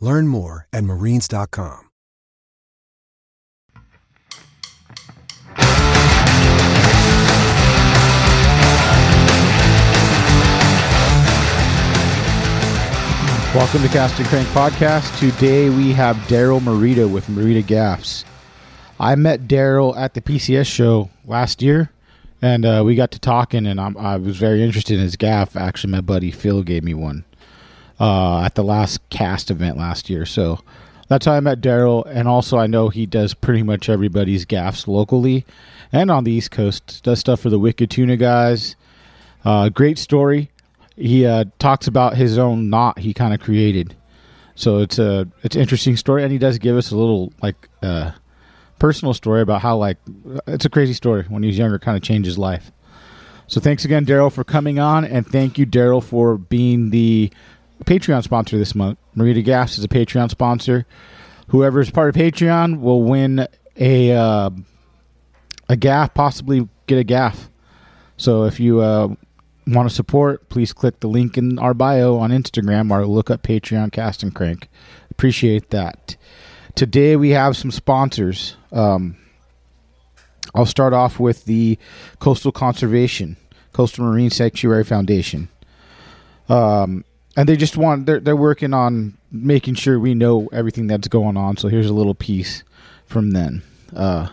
Learn more at marines.com. Welcome to Cast and Crank Podcast. Today we have Daryl Marita with Marita Gaffs. I met Daryl at the PCS show last year, and uh, we got to talking, and I'm, i was very interested in his gaff. Actually, my buddy Phil gave me one uh, at the last cast event last year. So that's how I met Daryl, and also I know he does pretty much everybody's gaffs locally and on the East Coast. Does stuff for the Wicked Tuna guys. Uh, great story he uh, talks about his own knot he kind of created. So it's a it's an interesting story, and he does give us a little like uh, personal story about how like it's a crazy story when he was younger, kind of changed his life. So thanks again, Daryl, for coming on, and thank you, Daryl, for being the Patreon sponsor this month. Morita Gaffs is a Patreon sponsor. Whoever is part of Patreon will win a uh, a gaff, possibly get a gaff. So if you uh, want to support, please click the link in our bio on Instagram or look up Patreon Cast and Crank. Appreciate that. Today we have some sponsors. Um, I'll start off with the Coastal Conservation, Coastal Marine Sanctuary Foundation. Um, and they just want they're they're working on making sure we know everything that's going on. So here's a little piece from them. Uh,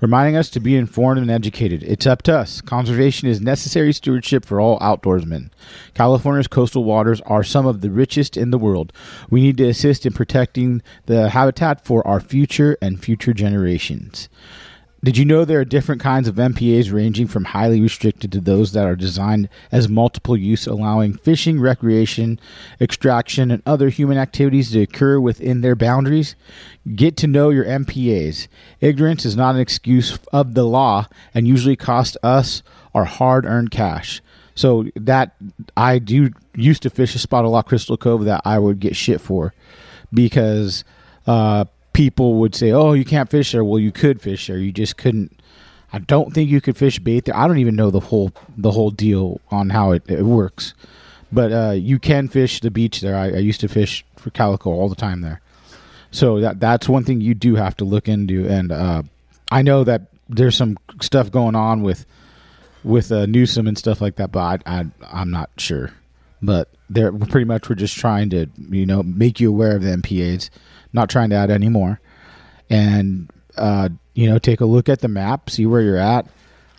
reminding us to be informed and educated. It's up to us. Conservation is necessary stewardship for all outdoorsmen. California's coastal waters are some of the richest in the world. We need to assist in protecting the habitat for our future and future generations. Did you know there are different kinds of MPAs ranging from highly restricted to those that are designed as multiple use, allowing fishing, recreation, extraction, and other human activities to occur within their boundaries? Get to know your MPAs. Ignorance is not an excuse of the law and usually costs us our hard earned cash. So that I do used to fish a spot a lot Crystal Cove that I would get shit for because uh, people would say, "Oh, you can't fish there." Well, you could fish there. You just couldn't. I don't think you could fish bait there. I don't even know the whole the whole deal on how it, it works, but uh, you can fish the beach there. I, I, used to fish for calico all the time there, so that that's one thing you do have to look into. And uh, I know that there's some stuff going on with with uh, Newsom and stuff like that, but I, I I'm not sure. But they're pretty much we're just trying to you know make you aware of the MPAs not trying to add any more. And, uh, you know, take a look at the map, see where you're at,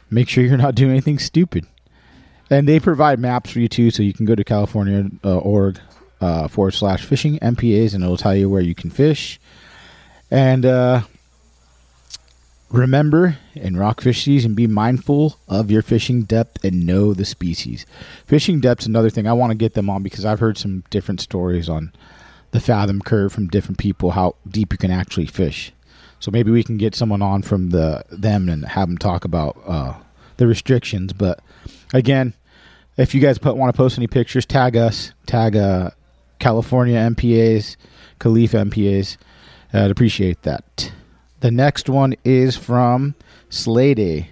make sure you're not doing anything stupid. And they provide maps for you too, so you can go to california.org uh, uh, forward slash fishing MPAs, and it'll tell you where you can fish. And uh, remember, in rockfish season, be mindful of your fishing depth and know the species. Fishing depth's another thing I want to get them on because I've heard some different stories on the fathom curve from different people how deep you can actually fish. So maybe we can get someone on from the them and have them talk about uh, the restrictions. But again, if you guys want to post any pictures, tag us, tag uh, California MPAs, Calif MPAs. I'd appreciate that. The next one is from Slay Day.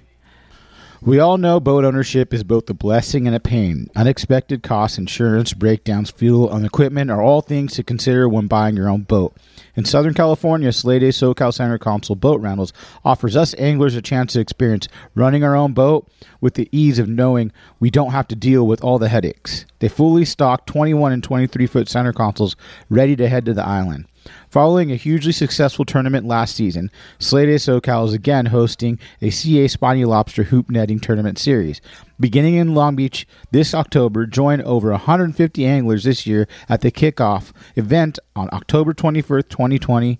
We all know boat ownership is both a blessing and a pain. Unexpected costs, insurance, breakdowns, fuel, and equipment are all things to consider when buying your own boat. In Southern California, Slay Day SoCal Center Console Boat Rentals offers us anglers a chance to experience running our own boat with the ease of knowing we don't have to deal with all the headaches. They fully stock 21 and 23 foot center consoles ready to head to the island. Following a hugely successful tournament last season, Slay Day SoCal is again hosting a CA Spiny Lobster Hoop Netting Tournament Series. Beginning in Long Beach this October, join over 150 anglers this year at the kickoff event on October 21st, 2020,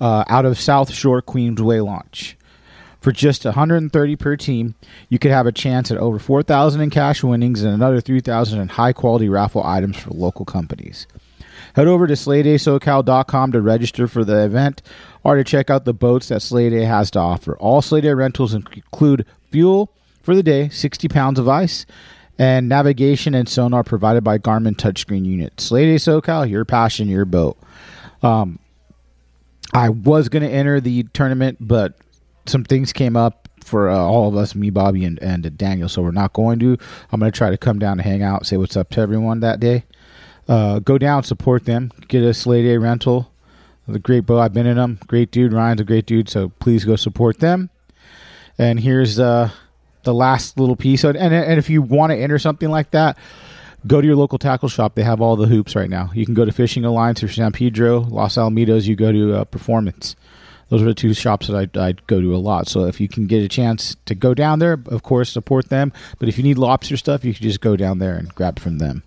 uh, out of South Shore Queensway Launch. For just 130 per team, you could have a chance at over 4,000 in cash winnings and another 3,000 in high quality raffle items for local companies. Head over to SlayDaySoCal.com to register for the event or to check out the boats that Slayday has to offer. All Slayday rentals include fuel for the day, 60 pounds of ice, and navigation and sonar provided by Garmin touchscreen unit. Slayday SoCal, your passion, your boat. Um, I was going to enter the tournament, but some things came up for uh, all of us, me, Bobby, and, and Daniel. So we're not going to. I'm going to try to come down and hang out, say what's up to everyone that day. Uh, go down, support them, get a Slay Day rental. The great boat, I've been in them. Great dude. Ryan's a great dude. So please go support them. And here's uh, the last little piece. And, and, if you want to enter something like that, go to your local tackle shop. They have all the hoops right now. You can go to Fishing Alliance or San Pedro, Los Alamitos. You go to uh, Performance. Those are the two shops that I'd, I'd, go to a lot. So if you can get a chance to go down there, of course, support them. But if you need lobster stuff, you can just go down there and grab from them.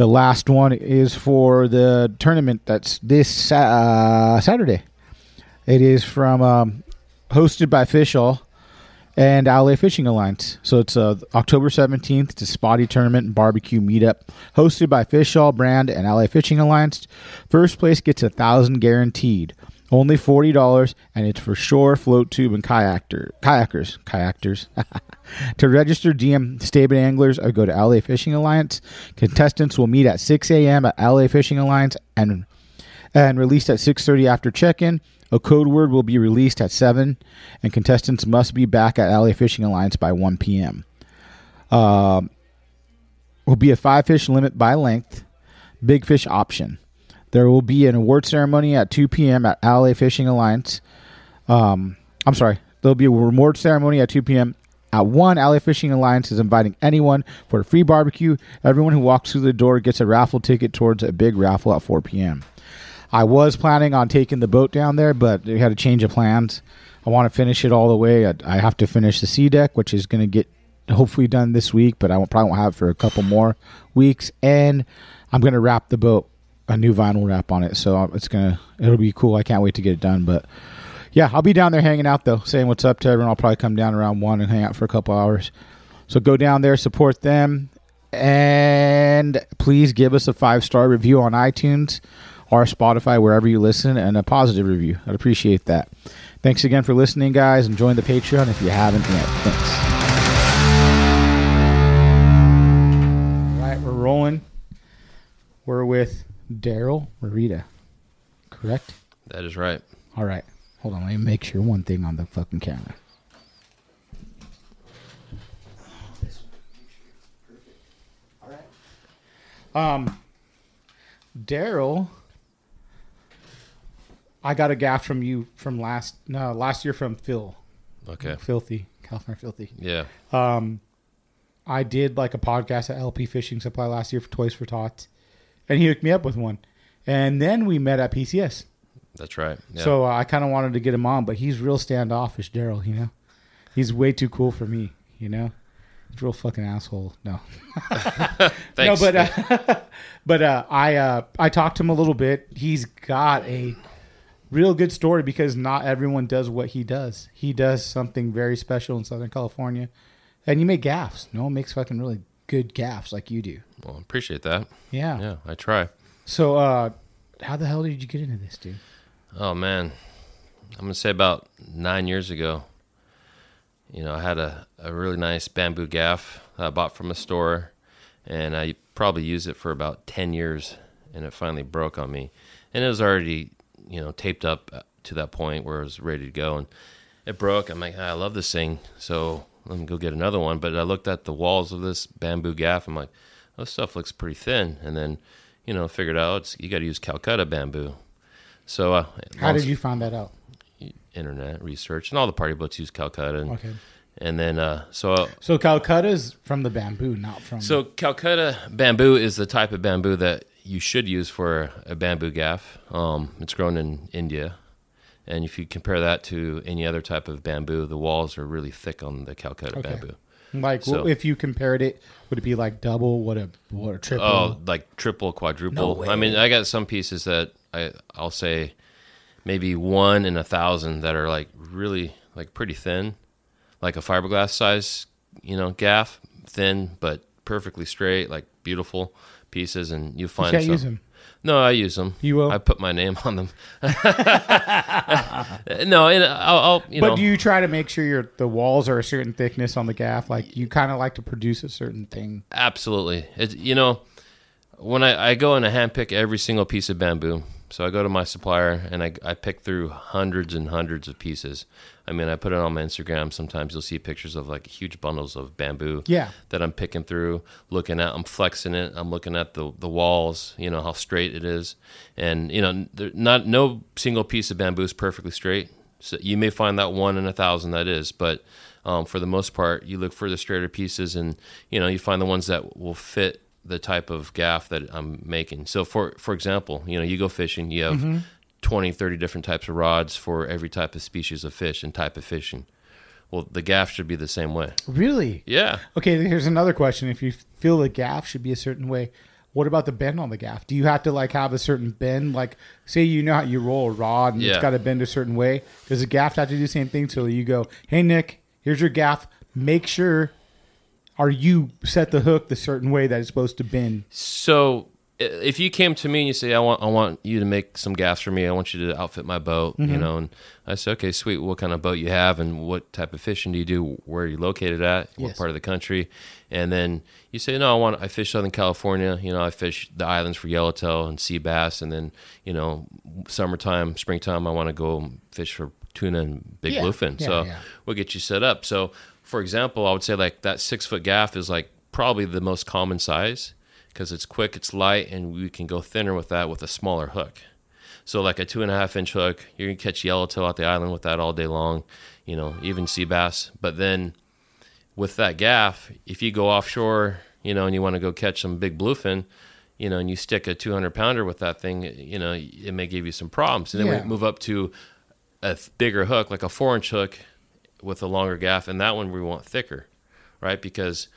The last one is for the tournament that's this uh, Saturday. It is from um, hosted by Fishall and LA Fishing Alliance. So it's uh, October 17th. It's a spotty tournament and barbecue meetup hosted by Fishall Brand and LA Fishing Alliance. First place gets a thousand guaranteed. Only forty dollars, and it's for shore, float tube, and kayakers. kayakers. Kayakers. to register, DM Staben Anglers or go to LA Fishing Alliance. Contestants will meet at 6 a.m. at LA Fishing Alliance and and released at 6:30 after check-in. A code word will be released at 7, and contestants must be back at LA Fishing Alliance by 1 p.m. Uh, will be a five fish limit by length, big fish option. There will be an award ceremony at 2 p.m. at LA Fishing Alliance. Um, I'm sorry. There'll be a reward ceremony at 2 p.m. At 1, LA Fishing Alliance is inviting anyone for a free barbecue. Everyone who walks through the door gets a raffle ticket towards a big raffle at 4 p.m. I was planning on taking the boat down there, but we had a change of plans. I want to finish it all the way. I, I have to finish the sea deck, which is going to get hopefully done this week, but I won't, probably won't have it for a couple more weeks. And I'm going to wrap the boat a new vinyl wrap on it. So it's gonna it'll be cool. I can't wait to get it done. But yeah, I'll be down there hanging out though, saying what's up to everyone. I'll probably come down around one and hang out for a couple hours. So go down there, support them, and please give us a five star review on iTunes or Spotify, wherever you listen, and a positive review. I'd appreciate that. Thanks again for listening, guys, and join the Patreon if you haven't yet. Thanks. All right, we're rolling. We're with Daryl Marita. Correct? That is right. All right. Hold on. Let me make sure one thing on the fucking camera. All right. Um, Daryl, I got a gaff from you from last no last year from Phil. Okay. Filthy California Filthy. Yeah. Um, I did like a podcast at LP Fishing Supply last year for Toys for Tots and he hooked me up with one. And then we met at PCS. That's right. Yeah. So uh, I kind of wanted to get him on, but he's real standoffish, Daryl. You know, he's way too cool for me. You know, he's real fucking asshole. No, no, but uh, but uh, I uh, I talked to him a little bit. He's got a real good story because not everyone does what he does. He does something very special in Southern California, and you make gaffs. No one makes fucking really good gaffs like you do. Well, appreciate that. Yeah. Yeah, I try. So, uh, how the hell did you get into this, dude? Oh man, I'm gonna say about nine years ago. You know, I had a, a really nice bamboo gaff that I bought from a store, and I probably used it for about ten years, and it finally broke on me, and it was already you know taped up to that point where it was ready to go, and it broke. I'm like, ah, I love this thing, so let me go get another one. But I looked at the walls of this bamboo gaff. I'm like, oh, this stuff looks pretty thin. And then, you know, figured out you got to use Calcutta bamboo. So, uh, how did you find that out? Internet research and all the party boats use Calcutta. And, okay. And then, uh, so uh, so Calcutta is from the bamboo, not from. So Calcutta bamboo is the type of bamboo that you should use for a bamboo gaff. Um, it's grown in India, and if you compare that to any other type of bamboo, the walls are really thick on the Calcutta Okay. bamboo. Like So- if you compared it, would it be like double? What a what a triple? Oh, like triple, quadruple. I mean, I got some pieces that I I'll say maybe one in a thousand that are like really like pretty thin, like a fiberglass size, you know, gaff, thin but perfectly straight, like beautiful pieces, and you you find can't some. use them. No, I use them. You will? I put my name on them. no, and I'll, I'll you But know. do you try to make sure your the walls are a certain thickness on the gaff? Like you kind of like to produce a certain thing. Absolutely. It, you know, when I, I go and I handpick every single piece of bamboo, so I go to my supplier and I, I pick through hundreds and hundreds of pieces. I mean, I put it on my Instagram. Sometimes you'll see pictures of like huge bundles of bamboo Yeah. that I'm picking through, looking at. I'm flexing it. I'm looking at the the walls. You know how straight it is, and you know, there, not no single piece of bamboo is perfectly straight. So you may find that one in a thousand that is, but um, for the most part, you look for the straighter pieces, and you know you find the ones that will fit the type of gaff that I'm making. So for for example, you know you go fishing, you have mm-hmm. 20, 30 different types of rods for every type of species of fish and type of fishing. Well, the gaff should be the same way. Really? Yeah. Okay. Here's another question. If you feel the gaff should be a certain way, what about the bend on the gaff? Do you have to like have a certain bend? Like, say you know how you roll a rod and it's got to bend a certain way. Does the gaff have to do the same thing? So you go, hey Nick, here's your gaff. Make sure, are you set the hook the certain way that it's supposed to bend? So if you came to me and you say, I want, I want you to make some gaffs for me. I want you to outfit my boat, you mm-hmm. know, and I say, okay, sweet. What kind of boat you have and what type of fishing do you do? Where are you located at? What Yes. part of the country? And then you say, no, I want, I fish Southern California. You know, I fish the islands for yellowtail and sea bass. And then, you know, summertime, springtime, I want to go fish for tuna and big Yeah. bluefin. Yeah, so yeah. we'll get you set up. So, for example, I would say like that six foot gaff is like probably the most common size because it's quick, it's light, and we can go thinner with that with a smaller hook. So, like a two and a half inch hook, you're gonna catch yellowtail out the island with that all day long, you know, even sea bass. But then with that gaff, if you go offshore, you know, and you want to go catch some big bluefin, you know, and you stick a 200 pounder with that thing, you know, it may give you some problems. And then Yeah. we move up to a bigger hook, like a four inch hook with a longer gaff, and that one we want thicker, right? Because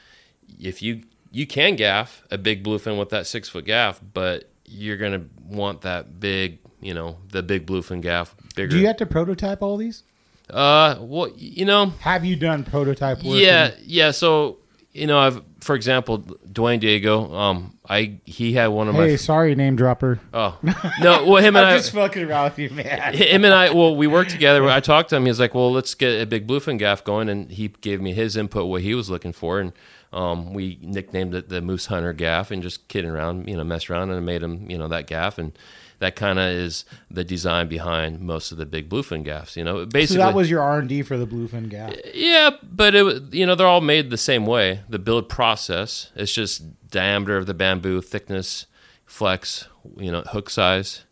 if you you can gaff a big bluefin with that six foot gaff, but you're gonna want that big, you know, the big bluefin gaff bigger. Do you have to prototype all these? uh, well, you know, Have you done prototype work? yeah, yeah. So you know, I've for example, Dwayne Diego. Um, I he had one of my. Hey, my. sorry, name dropper. Oh no, well him and I'm I. just fucking around with you, man. him and I, well, we worked together. I talked to him. He was like, "Well, let's get a big bluefin gaff going," and he gave me his input, what he was looking for, and um, we nicknamed it the Moose Hunter gaff, and just kidding around, you know, mess around, and I made him, you know, that gaff, and that kind of is the design behind most of the big bluefin gaffs. You know, So basically, that was your R and D for the bluefin gaff. yeah, but it, you know, they're all made the same way. The build process, it's just diameter of the bamboo, thickness, flex, you know, hook size,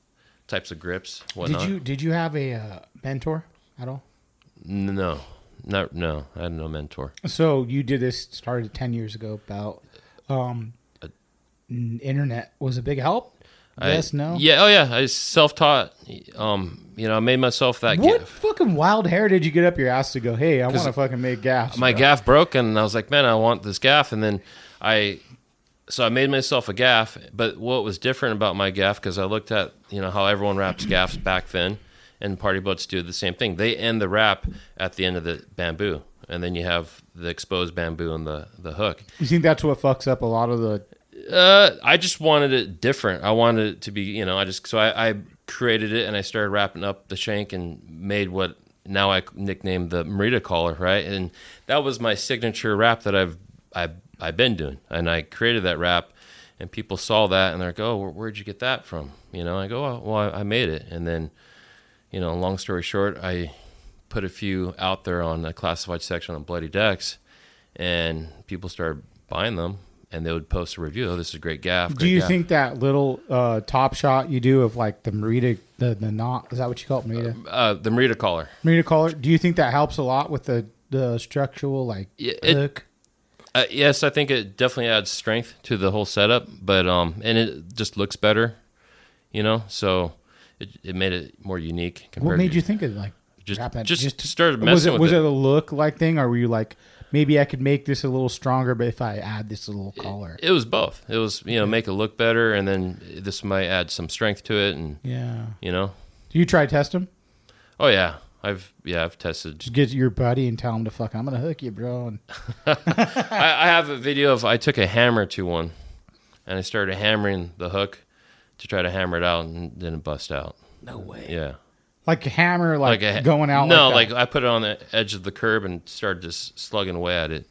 types of grips, whatnot. Did you did you have a uh, mentor at all? No, not no. I had no mentor. So you did this started ten years ago. About um, n- internet was a big help. I- yes, no. Yeah. Oh, yeah. I self-taught. Um, you know, I made myself that What gaff. fucking wild hair did you get up your ass to go? Hey, I want to fucking make gaffs. My bro." gaff broke, and I was like, man, I want this gaff. And then I, so I made myself a gaff. But what was different about my gaff because I looked at you know how everyone wraps gaffs back then, and party boats do the same thing. They end the wrap at the end of the bamboo, and then you have the exposed bamboo and the the hook. You think that's what fucks up a lot of the? Uh, I just wanted it different. I wanted it to be, you know, I just so I, I created it and I started wrapping up the shank and made what now I nicknamed the Merida collar, right? And that was my signature wrap that I've I've I've been doing, and I created that wrap, and people saw that and they're like, oh, where, where'd you get that from? You know, I go, oh, well, I, made it, and then, you know, long story short, I put a few out there on a classified section on Bloody Decks, and people started buying them, and they would post a review. Oh, this is a great gaff. Do you gaff." think that little uh, top shot you do of like the Merida, the the knot? Is that what you call it, Merida? uh, the Merida collar? Merida collar. Do you think that helps a lot with the the structural like Yeah, it- hook? Uh, yes, I think it definitely adds strength to the whole setup, but um, and it just looks better, you know. So it, it made it more unique. Compared to What made to, you think of like just that- just, started was messing it with was it? it a look like thing, or were you like maybe I could make this a little stronger, but if I add this little collar, It was both. It was you know make it look better, and then this might add some strength to it, and yeah. you know, Do you try test them? oh yeah, I've yeah I've tested. Just get your buddy and tell him to fuck. I'm gonna hook you, bro. And I, I have a video of I took a hammer to one, and I started hammering the hook to try to hammer it out, and then it bust out. no way. Yeah. Like a hammer, like, a, going out. No, like, like. I put it on the edge of the curb and started just slugging away at it.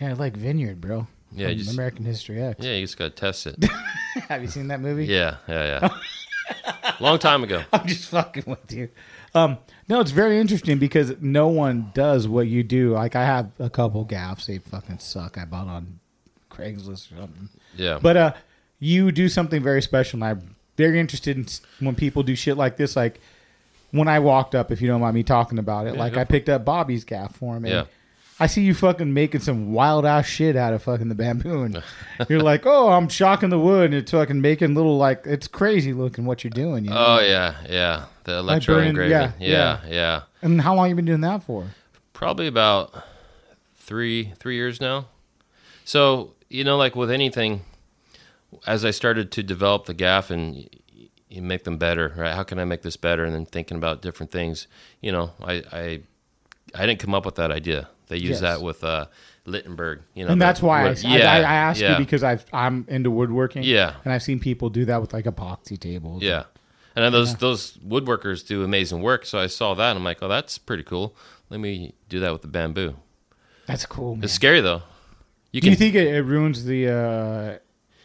yeah, like Vinyard, bro. Yeah, just- American History X. Yeah, you just got to test it. Have you seen that movie? yeah, yeah, yeah. Long time ago. I'm just fucking with you. Um, no, it's very interesting because no one does what you do. Like I have a couple gaffs, they fucking suck. I bought on Craigslist or something. Yeah. But uh, you do something very special, and I'm very interested in when people do shit like this. Like when I walked up, if you don't mind me talking about it, like I picked up Bobby's gaff for him. And Yeah. I see you fucking making some wild ass shit out of fucking the bamboo. You're like, oh, I'm shocking the wood, and it's fucking making little like it's crazy looking what you're doing. You know? oh yeah, yeah. The electro engraving. yeah, Yeah, yeah, And how long you been doing that for? Probably about three three years now. So you know, like with anything, as I started to develop the gaff and you make them better, right? How can I make this better? And then thinking about different things. You know, I I, I didn't come up with that idea. They use Yes. that with uh, Lichtenberg. You know, and that's why I, wood- I, I, I ask yeah. you because I've, I'm into woodworking. Yeah. And I've seen people do that with like epoxy tables. Yeah. And those those woodworkers do amazing work. So I saw that and I'm like, oh, that's pretty cool. Let me do that with the bamboo. That's cool, man. It's scary though. You Do can you think it, it ruins the uh,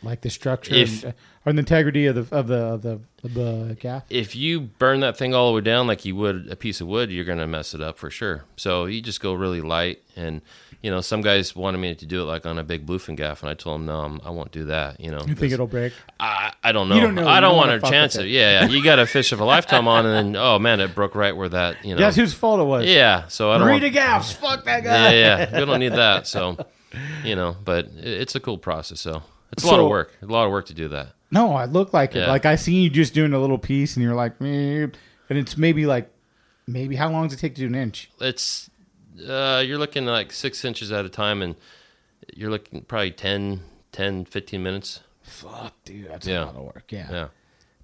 like the structure If- and, uh, or the integrity of the of the of the, of the gaff? if you burn that thing all the way down like you would a piece of wood, you're gonna mess it up for sure. So you just go really light. And you know, some guys wanted me to do it like on a big bluefin gaff, and I told them no, I'm, I won't do that. You know, You think it'll break? I, I don't know. You don't know. I You don't don't want wanna chance with it. Yeah, yeah. You got a fish of a lifetime on, and then oh man, it broke right where that you know. That's whose fault it was. yeah. So I don't. Rita Want, gaffs. Fuck that guy. yeah, yeah. We don't need that. So, you know, but it's a cool process. So it's a lot of work. A lot of work to do that. No, I look like it. Like I seen you just doing a little piece, and you're like, "Meh," and it's maybe like, maybe how long does it take to do an inch? It's uh, you're looking like six inches at a time, and you're looking probably 10, 10 15 minutes. Fuck, dude, that's Yeah. a lot of work. Yeah. Yeah.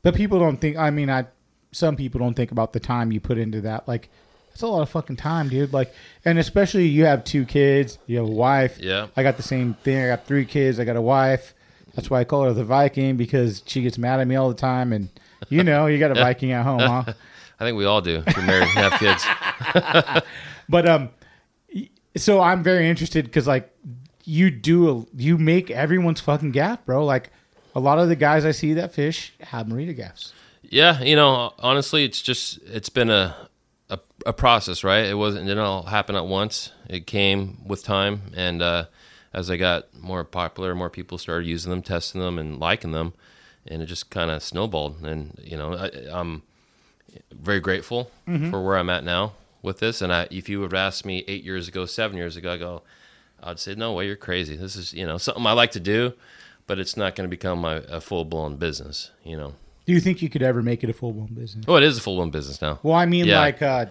But people don't think. I mean, I some people don't think about the time you put into that. Like, it's a lot of fucking time, dude. Like, and especially you have two kids, you have a wife. Yeah. I got the same thing. I got three kids. I got a wife. That's why I call her the Viking because she gets mad at me all the time. And you know, you got a Viking at home, huh? I think we all do. If you're married and have kids. But um, so I'm very interested because like you do a, you make everyone's fucking gaff, bro. Like a lot of the guys I see that fish have marita gaffs. Yeah, you know, honestly, it's just it's been a a, a process, right? It wasn't it didn't all happen at once. It came with time, and uh, as I got more popular, more people started using them, testing them, and liking them, and it just kind of snowballed. And you know, I, I'm very grateful for where I'm at now with this. And I, if you would have asked me eight years ago, seven years ago, I go, I'd say, no way, you're crazy. This is you know something I like to do, but it's not going to become my a full blown business. You know. Do you think you could ever make it a full blown business? Oh, it is a full blown business now. Well, I mean, Yeah. like, uh,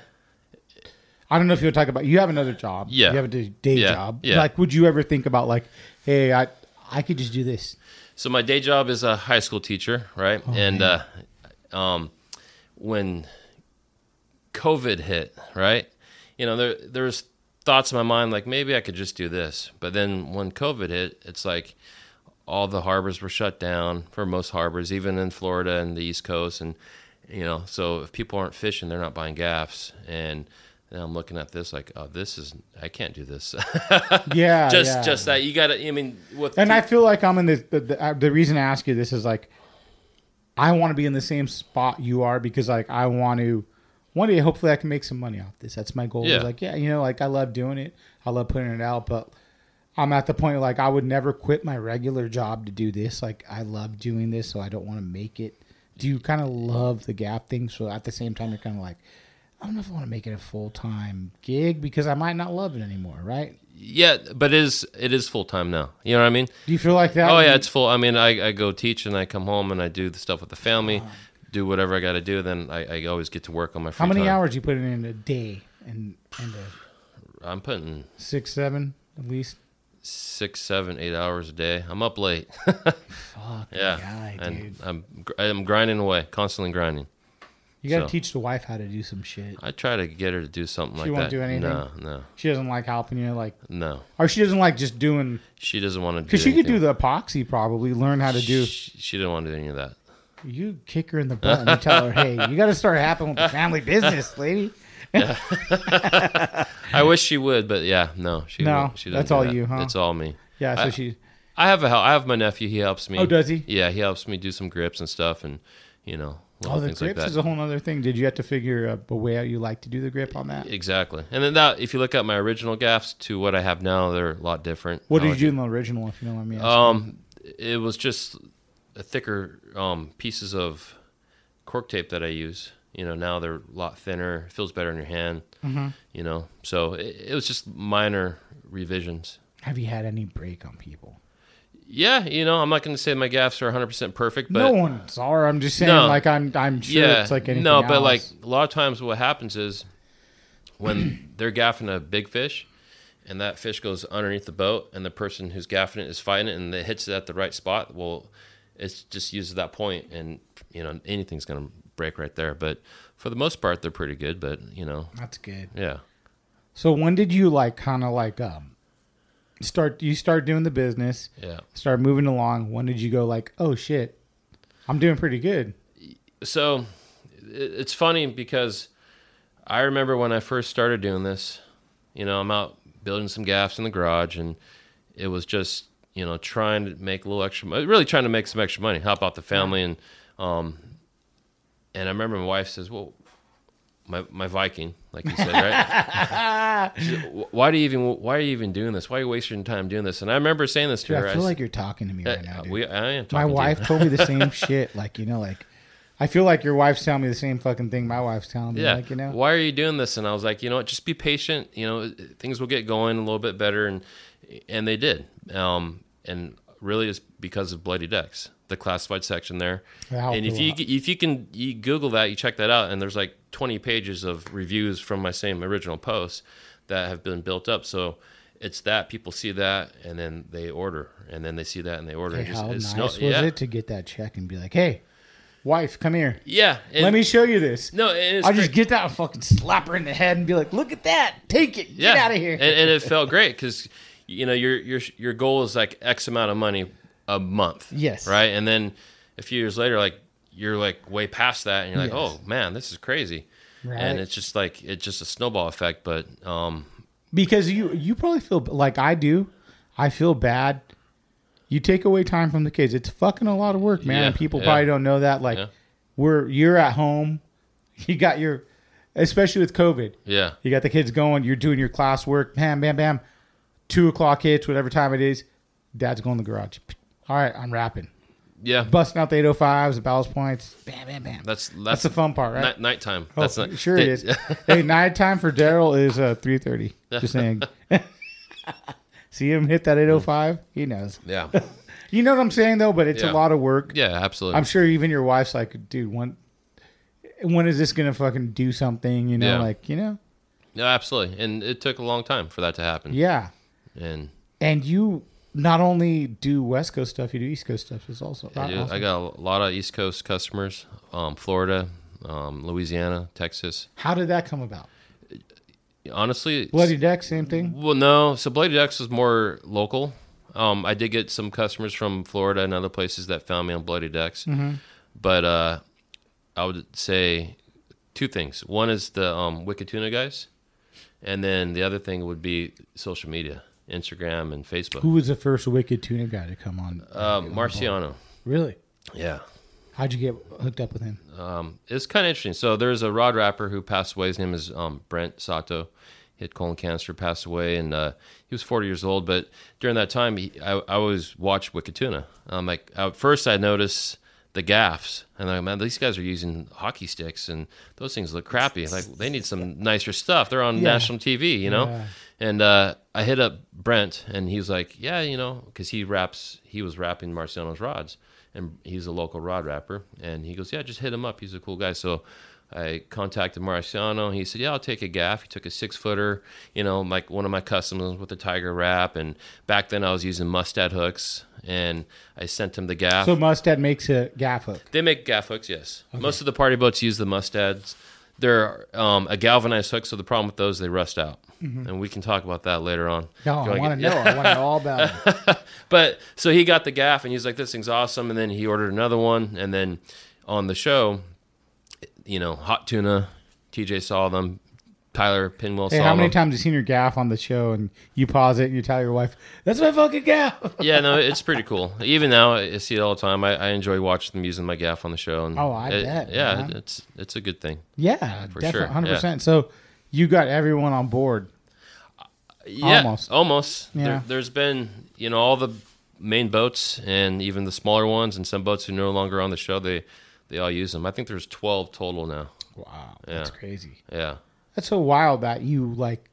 I don't know if you'll talk about. You have another job. Yeah. You have a day Yeah. job. Yeah. Like, would you ever think about like, hey, I I could just do this? So my day job is a high school teacher, right? and uh, um, when COVID hit, right? You know, there there's thoughts in my mind like maybe I could just do this, but then when COVID hit, it's like all the harbors were shut down for most harbors, even in Florida and the East Coast, and you know, so if people aren't fishing, they're not buying gaffs, and then I'm looking at this like, oh, this is I can't do this. Yeah. just yeah. just that you got to. I mean, with And I feel like I'm in the the, the, uh, the reason I ask you this is like, I want to be in the same spot you are because like I want to. One day, hopefully, I can make some money off this. That's my goal. Yeah. Is like, yeah, you know, like I love doing it. I love putting it out, but I'm at the point like I would never quit my regular job to do this. Like I love doing this, so I don't want to make it. Do you kind of love the gap thing? So at the same time, you're kind of like, I don't know if I want to make it a full time gig because I might not love it anymore, right? Yeah, but it is it is full time now. You know what I mean? Do you feel like that? Oh yeah, it's full. I mean, I, I go teach and I come home and I do the stuff with the family, uh-huh. do whatever I got to do. Then I, I always get to work on my free How many time. hours you put in a day and and a I'm putting six, seven at least? six, seven, eight hours a day. I'm up late. Fuck yeah, guy, and. I'm I'm grinding away, constantly grinding. You got to so- teach the wife how to do some shit. I try to get her to do something She like that. She won't do anything? No, no, She doesn't like helping you, like, no. or she doesn't like just doing. She doesn't want to do. Because she could do the epoxy, probably learn how to do. She, she didn't want to do any of that. You kick her in the butt and tell her, "Hey, you got to start happening with the family business, lady." I wish she would, but yeah, no, she. No, she doesn't that's all that. you, huh? It's all me. Yeah, so I- she. I have a hel- I have my nephew. He helps me. Oh, does he? Yeah, he helps me do some grips and stuff, and you know, Oh, the grips like is a whole other thing. Did you have to figure a, a way out you like to do the grip on that? exactly. And then that, if you look at my original gaffs to what I have now, they're a lot different. What did you do in the original, if you know what I mean? Um, it was just a thicker um, pieces of cork tape that I use. You know, now they're a lot thinner. Feels better in your hand. Mm-hmm. You know, so it, it was just minor revisions. Have you had any break on people? Yeah, you know, I'm not going to say my gaffs are 100 percent perfect, but no one's are. I'm just saying, No. like I'm, I'm sure yeah, it's like anything no, but else. like a lot of times, what happens is when they're gaffing a big fish, and that fish goes underneath the boat, and the person who's gaffing it is fighting it, and it hits it at the right spot. Well, it's just uses that point, and you know anything's going to break right there. But for the most part, they're pretty good. But you know, that's good. yeah. So when did you like kind of like um start? You start doing the business, Yeah. start moving along. When did you go like, oh shit, I'm doing pretty good? so it's funny because I remember when I first started doing this, you know, I'm out building some gaffs in the garage and it was just, you know, trying to make a little extra money, really trying to make some extra money, help out the family. And, um, and I remember my wife says, well, my, my Viking, like you said, right? She said, "Wh- why do you even, why are you even doing this? Why are you wasting time doing this? And I remember saying this to Dude, her. I I feel s- like you're talking to me right uh, now, dude. we, I am My talking to you. wife told me the same shit. Like you know, like I feel like your wife's telling me the same fucking thing my wife's telling me. yeah Like you know, why are you doing this and i was like you know what just be patient you know things will get going a little bit better and and they did um and really is because of bloody decks the classified section there That and if you if you can you google that you check that out and there's like 20 pages of reviews from my same original post that have been built up so it's that people see that and then they order and then they see that and they order Hey, and just how it's nice no- was yeah it to get that check and be like, hey, wife, come here. yeah Let me show you this. no it's I'll just get that and fucking slap her in the head and be like, look at that. Take it. Get out of here. And, and it felt great because you know your your your goal is like X amount of money a month. Yes. Right. And then a few years later, like you're like way past that, and you're like, Yes. oh man, this is crazy. Right. And it's just like it's just a snowball effect. But um, because you you probably feel like I do. I feel bad. You take away time from the kids. It's fucking a lot of work, man. Yeah, and people yeah. probably don't know that. Like Yeah. we're you're at home. You got your especially with COVID. yeah, You got the kids going, you're doing your classwork, bam, bam, bam. Two o'clock hits, whatever time it is. Dad's going to the garage. All right, I'm rapping. yeah. Busting out the 805s, the ballast points. Bam, bam, bam. That's that's, That's the fun part, right? Night, nighttime. Oh, That's not sure it is. hey, nighttime for Daryl is uh, three thirty. Just saying. See him hit that eight oh five. He knows. yeah, You know what I'm saying though, but it's Yeah. a lot of work. yeah. Absolutely. I'm sure even your wife's like, dude, when when is this gonna fucking do something? You know, Yeah. like you know, no, absolutely. And it took a long time for that to happen. yeah. And And you not only do West Coast stuff, you do East Coast stuff as also. I, do- awesome. I got a lot of East Coast customers, um, Florida, um, Louisiana, Texas. How did that come about? Honestly, Bloody Deck, same thing. Well, no. So Bloody Decks was more local. Um, I did get some customers from Florida and other places that found me on Bloody Decks. But uh, I would say two things. One is the um, Wicked Tuna guys, and then the other thing would be social media, Instagram and Facebook. Who was the first Wicked Tuna guy to come on? Uh, Marciano. really? Yeah. How'd you get hooked up with him? Um, it's kind of interesting. So there's a rod rapper who passed away. His name is um, Brent Sato. He had colon cancer, passed away, and uh, he was 40 years old. But during that time, he, I, I always watched Wicked Tuna. Um, like at first, I noticed the gaffs, and I'm like, man, these guys are using hockey sticks, and those things look crappy. Like they need some nicer stuff. They're on Yeah. national TV, you know. Yeah. And uh, I hit up Brent, and he's like, yeah, you know, because he raps, he was rapping Marciano's rods, and he's a local rod rapper, and he goes, yeah, just hit him up. He's a cool guy. So. I contacted Marciano. He said, "Yeah, I'll take a gaff." He took a six footer, you know, like one of my customs with the Tiger wrap. And back then, I was using Mustad hooks, and I sent him the gaff. So Mustad makes a gaff hook. They make gaff hooks, yes. Most of the party boats use the mustads. They're um, a galvanized hook, so the problem with those they rust out, Mm-hmm. and we can talk about that later on. No, I want to know. I want to know all about it. But so he got the gaff, and he's like, "This thing's awesome." And then he ordered another one, and then on the show, you know, hot tuna. TJ saw them. Tyler Pinwheel Hey, saw how many them. times have you seen your gaff on the show and you pause it and you tell your wife, "That's my fucking gaff." yeah, no, it's pretty cool. Even now, I see it all the time. I, I enjoy watching them using my gaff on the show. And Oh, I it- bet, Yeah, man. it's it's a good thing. yeah, For definitely, sure, hundred yeah. percent. So you got everyone on board. Yeah, Almost. almost. Yeah. There, there's been, you know, all the main boats and even the smaller ones and some boats who are no longer on the show. They they all use them. I think there's 12 total now. Wow, that's crazy. Yeah, That's so wild that you like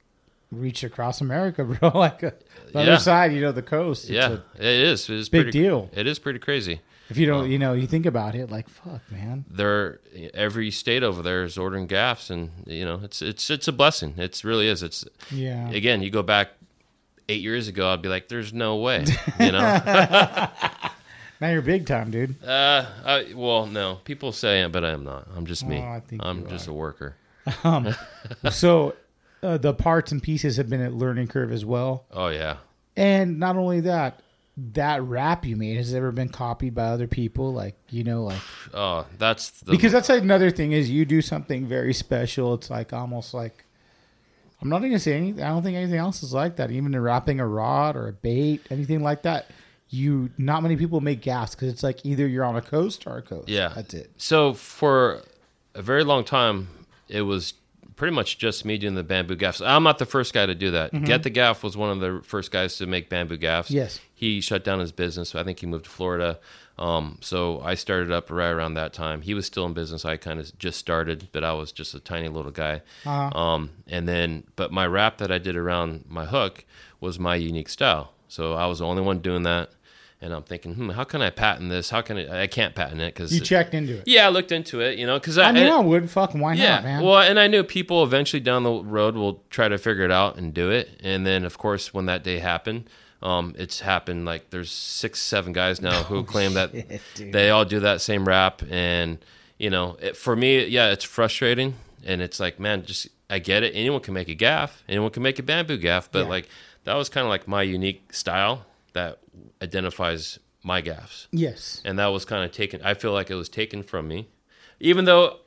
reached across America, bro. like the Yeah. other side, you know, the coast. It's yeah, a- it is. It is big pretty, deal. It is pretty crazy. If you don't, you know, you think about it, like fuck, man. They're every state over there is ordering gaffs, and you know, it's it's it's a blessing. It really is. It's Yeah. again, you go back eight years ago, I'd be like, "There's no way," you know. Now you're big time, dude. uh, I, well, no, people say it, but I am not. I'm just me. Oh, I'm just are. a worker. Um, so uh, the parts and pieces have been a learning curve as well. Oh yeah. And not only that, that rap you made has ever been copied by other people, like you know, like Oh, that's the because that's another thing is you do something very special. It's like almost like I'm not gonna say anything. I don't think anything else is like that. Even in wrapping a rod or a bait, anything like that. You not many people make gas because it's like either you're on a coast or a coast. Yeah. that's it. So for a very long time, it was pretty much just me doing the bamboo gaffs. I'm not the first guy to do that. Mm-hmm. Get the Gaff was one of the first guys to make bamboo gaffs. Yes. He shut down his business. So I think he moved to Florida. Um, so I started up right around that time. He was still in business. I kind of just started, but I was just a tiny little guy. Um, and then, but my wrap that I did around my hook was my unique style. So I was the only one doing that. And I'm thinking, hmm, how can I patent this? How can I? I can't patent it because You checked into it. yeah, I looked into it, you know, because I, I mean, and- I would. Fuck, why yeah, not, man? well, and I knew people eventually down the road will try to figure it out and do it, and then of course when that day happened, um, it's happened like there's six, seven guys now who claim that they all do that same rap, and you know, it, for me, yeah, it's frustrating, and it's like, man, just I get it. Anyone can make a gaff, anyone can make a bamboo gaff, but Yeah. like that was kind of like my unique style that identifies my gaffs. Yes. and that was kind of taken i feel like it was taken from me. Even though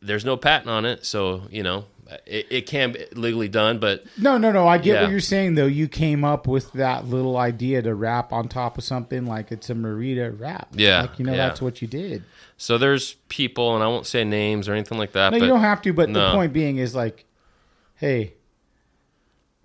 there's no patent on it. So you know it, it can be legally done but No, no, no. I get Yeah. what you're saying, though. You came up with that little idea to wrap on top of something like it's a Merida wrap. Yeah, Like, you know, yeah. that's what you did. so there's people and i won't say names or anything like that No, but you don't have to, but the point being is like, hey,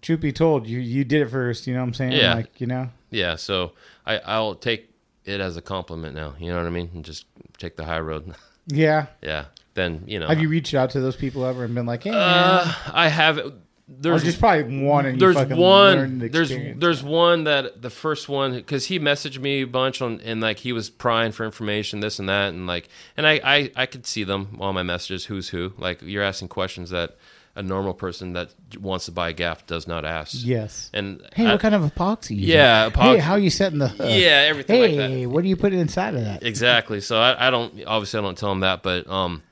truth be told, you, you did it first. You know what I'm saying? Yeah. Like, you know? yeah so i i'll take it as a compliment now you know what i mean and just take the high road Yeah. yeah then you know Have you reached out to those people ever and been like, hey, uh, i have Or there's just probably one and there's one the there's there's one that the first one because he messaged me a bunch on and like he was prying for information this and that and like and I, I i could see them on my messages who's who like you're asking questions that a normal person that wants to buy a gaff does not ask Yes. and Hey, I- what kind of epoxy? Yeah, using? Hey, epoxy. how are you setting the hook? yeah everything like that Hey, what do you put inside of that? exactly so I, I don't obviously i don't tell him that but um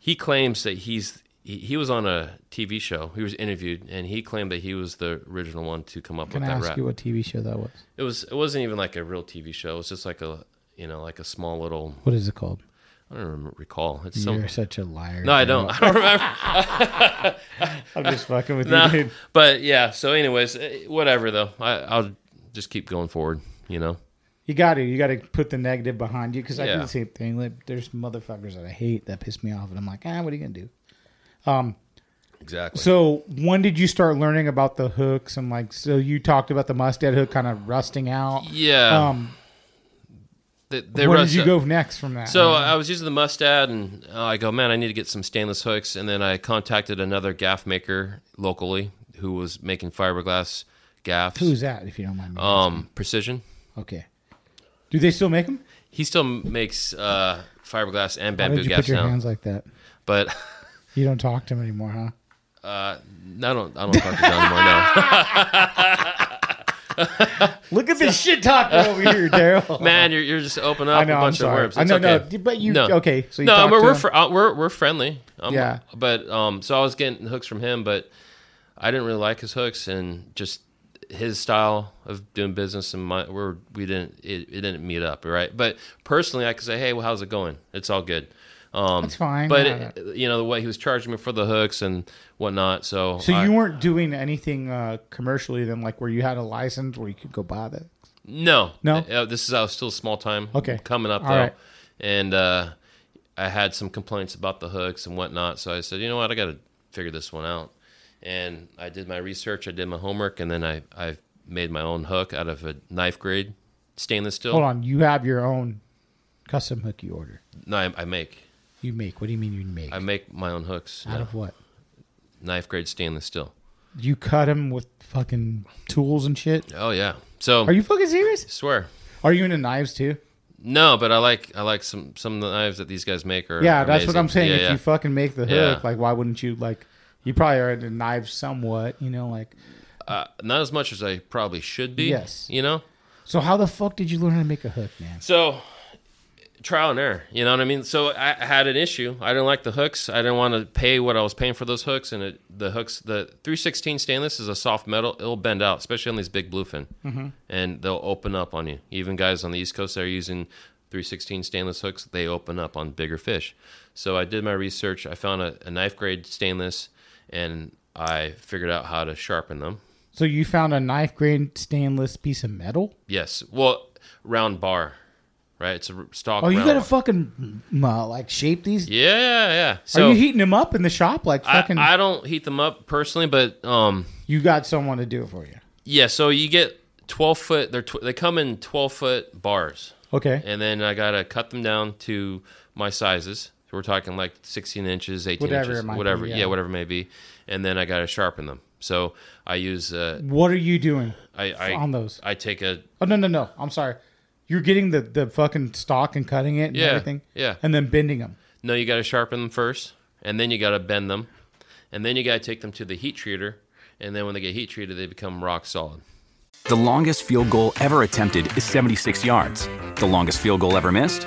he claims that he's he, he was on a tv show he was interviewed and he claimed that he was the original one to come up Can with I that ask rap you what TV show that was? It was. It wasn't even like a real TV show. It was just like a, you know, like a small little. What is it called? I don't remember, recall. It's some. You're such a liar. No, I don't. I don't remember. I'm just fucking with you, dude. But yeah. So, anyways, eh, whatever though. I, I'll just keep going forward. You know. You got to. You got to put the negative behind you because I do the same thing. Like, there's motherfuckers that I hate that piss me off, and I'm like, ah, what are you gonna do? Um. Exactly. So when did you start learning about the hooks? And like, so you talked about the mustad hook kind of rusting out. yeah. Um. they, they Where rust did you go next from that? So I was using the Mustad, and uh, I go, man, I need to get some stainless hooks. And then I contacted another gaff maker locally who was making fiberglass gaffs. who's that? If you don't mind me. um Precision? okay. Do they still make them? He still makes uh, fiberglass and Why bamboo did you gaffs put your now, hands like that? but You don't talk to him anymore, huh? uh, I don't. I don't talk to John anymore. No, Look at this shit talker over here, Daryl. man, you're, you're just opening I up know. a I'm bunch of sorry. words. I It's know. okay. No, but you No. okay? So you no, talked we're to we're, him. fr- uh, we're we're friendly. Um, Yeah. But um, so I was getting hooks from him, but I didn't really like his hooks and just his style of doing business and my we're we didn't it, it didn't meet up right. But personally, I could say, hey, well, how's it going? It's all good. Um, That's fine, But yeah. it, you know the way he was charging me for the hooks and whatnot. So So I- you weren't doing anything uh, commercially then, like where you had a license where you could go buy that. No, No? Uh, this is I was still small time. Okay. coming up All though, right. and uh, I had some complaints about the hooks and whatnot. So I said, you know what, I got to figure this one out. And I did my research, I did my homework, and then I I made my own hook out of a knife grade stainless steel. Hold on, you have your own custom hook you order. No, I, I make You make. What do you mean you make? I make my own hooks. Out of what? knife grade stainless steel. You cut them with fucking tools and shit. Oh yeah. So Are you fucking serious? swear. Are you into knives too? No, but I like I like some some of the knives that these guys make are Yeah, that's what. I'm saying. Yeah, if yeah. you fucking make the hook, Yeah. like why wouldn't you like? You probably are into knives somewhat, you know. Like, uh, not as much as I probably should be. Yes. You know. so how the fuck did you learn how to make a hook, man? So trial and error, you know what I mean? So I had an issue. I didn't like the hooks. I didn't want to pay what I was paying for those hooks. And it, the hooks, the 316 stainless is a soft metal. It'll bend out, especially on these big bluefin, mm-hmm. and they'll open up on you. Even guys on the East Coast that are using 316 stainless hooks, they open up on bigger fish. So I did my research. I found a, a knife grade stainless, and I figured out how to sharpen them. So you found a knife grade stainless piece of metal? Yes, well, round bar, right? It's a stock. Oh, you gotta bar. fucking uh, like shape these. Yeah, yeah. So Are you heating them up in the shop? Like I, fucking, I don't heat them up personally, but um, you got someone to do it for you. yeah. So you get twelve foot. They're tw- they come in twelve foot bars, Okay. and then I gotta cut them down to my sizes. So we're talking like sixteen inches, eighteen Whatever inches, it might be, whatever. yeah. yeah. whatever it may be. And then I gotta sharpen them. So I use uh, What are you doing I, I on those? I take a Oh no no no! I'm sorry. You're getting the the fucking stock and cutting it and Yeah, everything. yeah. And then bending them. No, you got to sharpen them first, and then you got to bend them, and then you got to take them to the heat treater, and then when they get heat treated, they become rock solid. The longest field goal ever attempted is 76 yards. The longest field goal ever missed?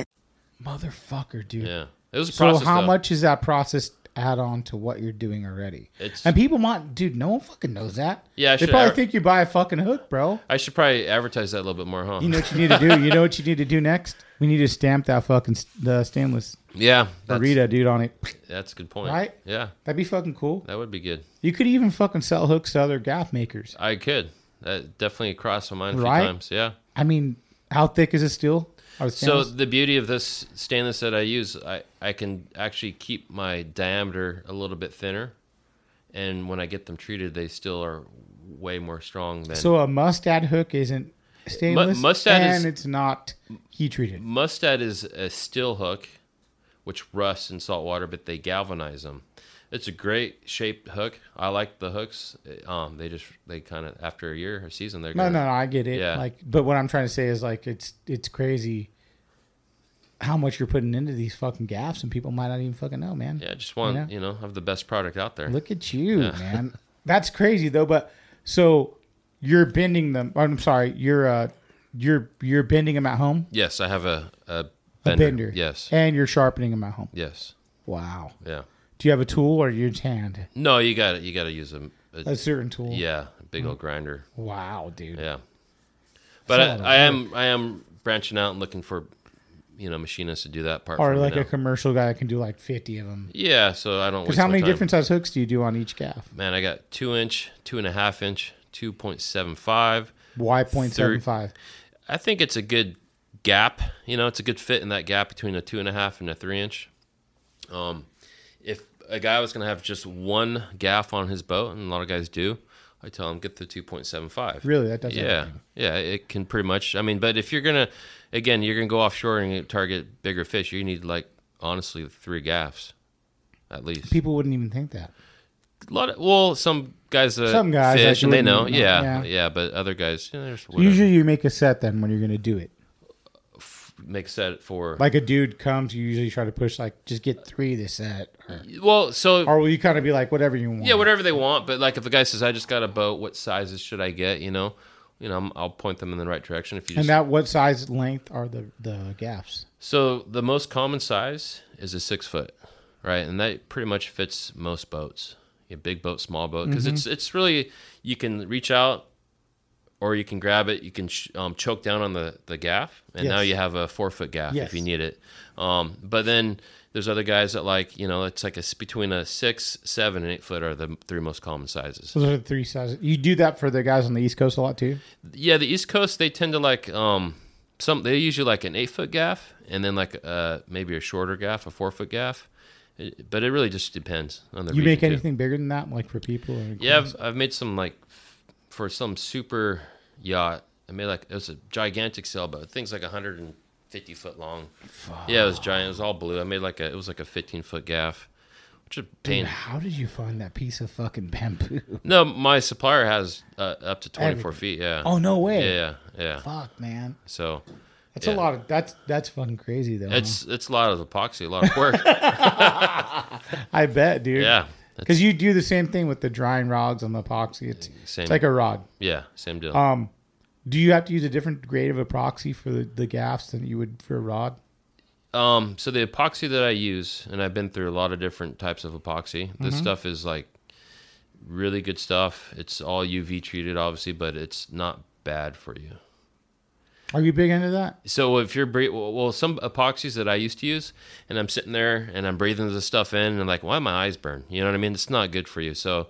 Motherfucker, dude. Yeah, it was a So process. how though. much is that process add on to what you're doing already? It's- and people might, dude. No one fucking knows that. Yeah, I they probably think you buy a fucking hook, bro. I should probably advertise that a little bit more, huh? You know what you need to do. You know what you need to do next. We need to stamp that fucking the stainless yeah, burrito, dude, on it. that's a good point. Right? Yeah, That'd be fucking cool. that would be good. You could even fucking sell hooks to other gaff makers. I could. That definitely crossed my mind a few Right? times. Yeah. I mean, how thick is a steel? So the beauty of this stainless that I use, I, I can actually keep my diameter a little bit thinner, and when I get them treated, they still are way more strong than. So a mustad hook isn't stainless, mustad and is- it's not heat treated. Mustad is a steel hook, which rusts in salt water, but they galvanize them. It's a great shaped hook. I like the hooks. Um, they just they kind of after a year or season they're No, gonna, no, no, I get it. Yeah. Like, but what I'm trying to say is like it's it's crazy how much you're putting into these fucking gaffs, and people might not even fucking know, man. Yeah, just want You know? you know have the best product out there. Look at you, man. That's crazy though. But so you're bending them. I'm sorry, you're uh, you're you're bending them at home. Yes, I have a a A bender. bender. Yes, and you're sharpening them at home. yes, Wow. yeah. Do you have a tool or you just hand No, you got to You got to use a, a a certain tool? yeah, a big old grinder. Wow, dude. Yeah, but That's a lot I, I am I am branching out and looking for you know machinists to do that part. Or for me like now. a commercial guy that can do like 50 of them. yeah. So I don't. Because waste how my many time. different size hooks do you do on each gaff? Man, I got two inch, two and a half inch, two point seven five. Why point seven five. I think it's a good gap. You know, it's a good fit in that gap between a two and a half and a three inch. Um, if a guy was going to have just one gaff on his boat, and a lot of guys do, I tell him get the two point seven five. Really, that does Yeah, everything. yeah, it can pretty much. I mean, but if you're gonna, again, you're gonna go offshore and target bigger fish, you need like honestly three gaffs, at least. People wouldn't even think that. a lot of well, some guys that Some guys, fish like, and they know, yeah, yeah. yeah, But other guys, you know. Usually, you make a set then when you're going to do it. Make set for Like a dude comes, you usually try to push like just get three this set, or, well, so or will you kind of be like whatever you want? yeah, whatever they want. But like if a guy says, "I just got a boat, what sizes should I get?" You know, you know, I'm, I'll point them in the right direction. If you just And that what size length are the the gaffs? So the most common size is a six foot, right? And that pretty much fits most boats. A big boat, small boat, because Mm-hmm. it's it's really you can reach out, or you can grab it. You can um, choke down on the the gaff, and now you have a four foot gaff Yes. if you need it. Um, but then there's other guys that like you know it's like a between a six, seven, and eight foot are the three most common sizes. Those are the three sizes. You do that for the guys on the East Coast a lot too. Yeah, the East Coast they tend to like um some they usually like an eight foot gaff and then like uh maybe a shorter gaff, a four foot gaff. It- but it really just depends on the. You make too. anything bigger than that, like for people? Or Yeah, I've, I've made some like for some super yacht. I made like it was a gigantic sailboat. Thing's like 150 foot long. Yeah, it was giant. It was all blue. I made like a it was like a 15 foot gaff, which is a pain. Dude, how did you find that piece of fucking bamboo? No, my supplier has uh, up to 24 Everything. feet. Yeah. Oh no way! Yeah, yeah. Fuck, man. So That's Yeah. a lot of that's that's fucking crazy though. huh? it's it's a lot of epoxy, a lot of work. I bet, dude. yeah. Because you do the same thing with the drying rods on the epoxy. It's Same. it's like a rod. Yeah, same deal. Um, do you have to use a different grade of epoxy for the, the gaffs than you would for a rod? Um, so the epoxy that I use, and I've been through a lot of different types of epoxy. Mm-hmm. This stuff is like really good stuff. It's all UV treated, obviously, but it's not bad for you. Are you big into that? So if you're bre- well, some epoxies that I used to use, and I'm sitting there and I'm breathing the stuff in, and I'm like, why my eyes burn? You know what I mean? It's not good for you. So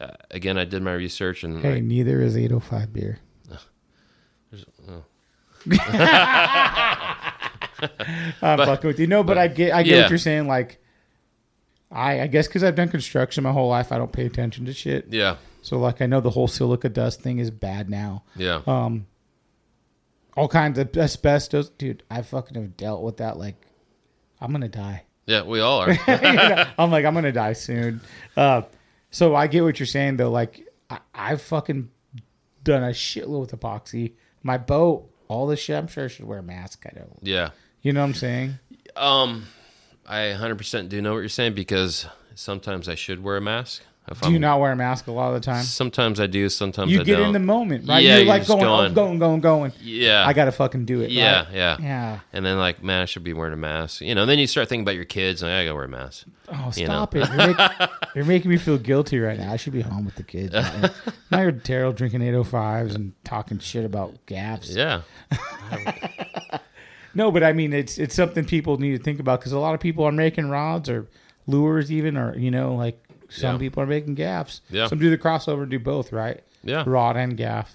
uh, again, I did my research, and Hey, neither is 805 beer. I'm fucking with you. No, but I get I get yeah. what you're saying. Like, I I guess because I've done construction my whole life, I don't pay attention to shit. yeah, So like, I know the whole silica dust thing is bad now. yeah, Um, all kinds of asbestos, dude. I fucking have dealt with that. Like, I'm gonna die. yeah. We all are. I'm like, I'm gonna die soon. Uh, so I get what you're saying though. Like, I, I've fucking done a shitload with epoxy. My boat, all this shit. I'm sure I should wear a mask. I don't. yeah. You know what I'm saying? Um, I 100% do know what you're saying because sometimes I should wear a mask. If Do you not wear a mask a lot of the time? Sometimes I do. Sometimes You I get don't. in the moment, right? Yeah, you're you're like going, going. oh, going, going, going. Yeah. I gotta fucking do it. Yeah, right? yeah, yeah. And then like, man, I should be wearing a mask. You know. And Then you start thinking about your kids, and I gotta wear a mask. Oh, You know. stop it! You're, make, you're making me feel guilty right now. I should be home with the kids. now you're Daryl drinking 805s and talking shit about gaffs. Yeah, No, but I mean, it's it's something people need to think about because a lot of people are making rods or lures, even, or you know, like some Yeah. people are making gaffs. Yeah. Some do the crossover, do both, right? yeah. Rod and gaff.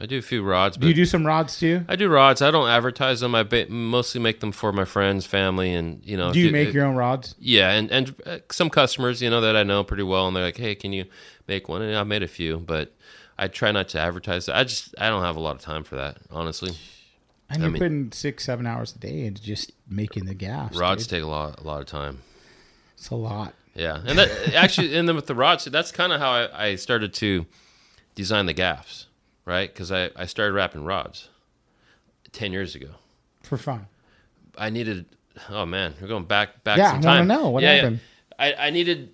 I do a few rods, but Do you do some rods too? I do rods. I don't advertise them. I ba- mostly make them for my friends, family, and you know. Do you make your own rods? Yeah, and and uh, some customers, you know, that I know pretty well, and they're like, "Hey, can you make one?" And I made a few, but I try not to advertise. I just I don't have a lot of time for that, honestly. And I you're mean- putting six, seven hours a day into just making the gaffs. Rods dude. take a lot a lot of time. It's a lot. Yeah, and that actually, and then with the rods, that's kind of how I, I started to design the gaffs, right? Because I I started wrapping rods ten years ago. for fun. I needed oh man, we're going back back Yeah, some I time. know. What yeah, happened? Yeah. I, I needed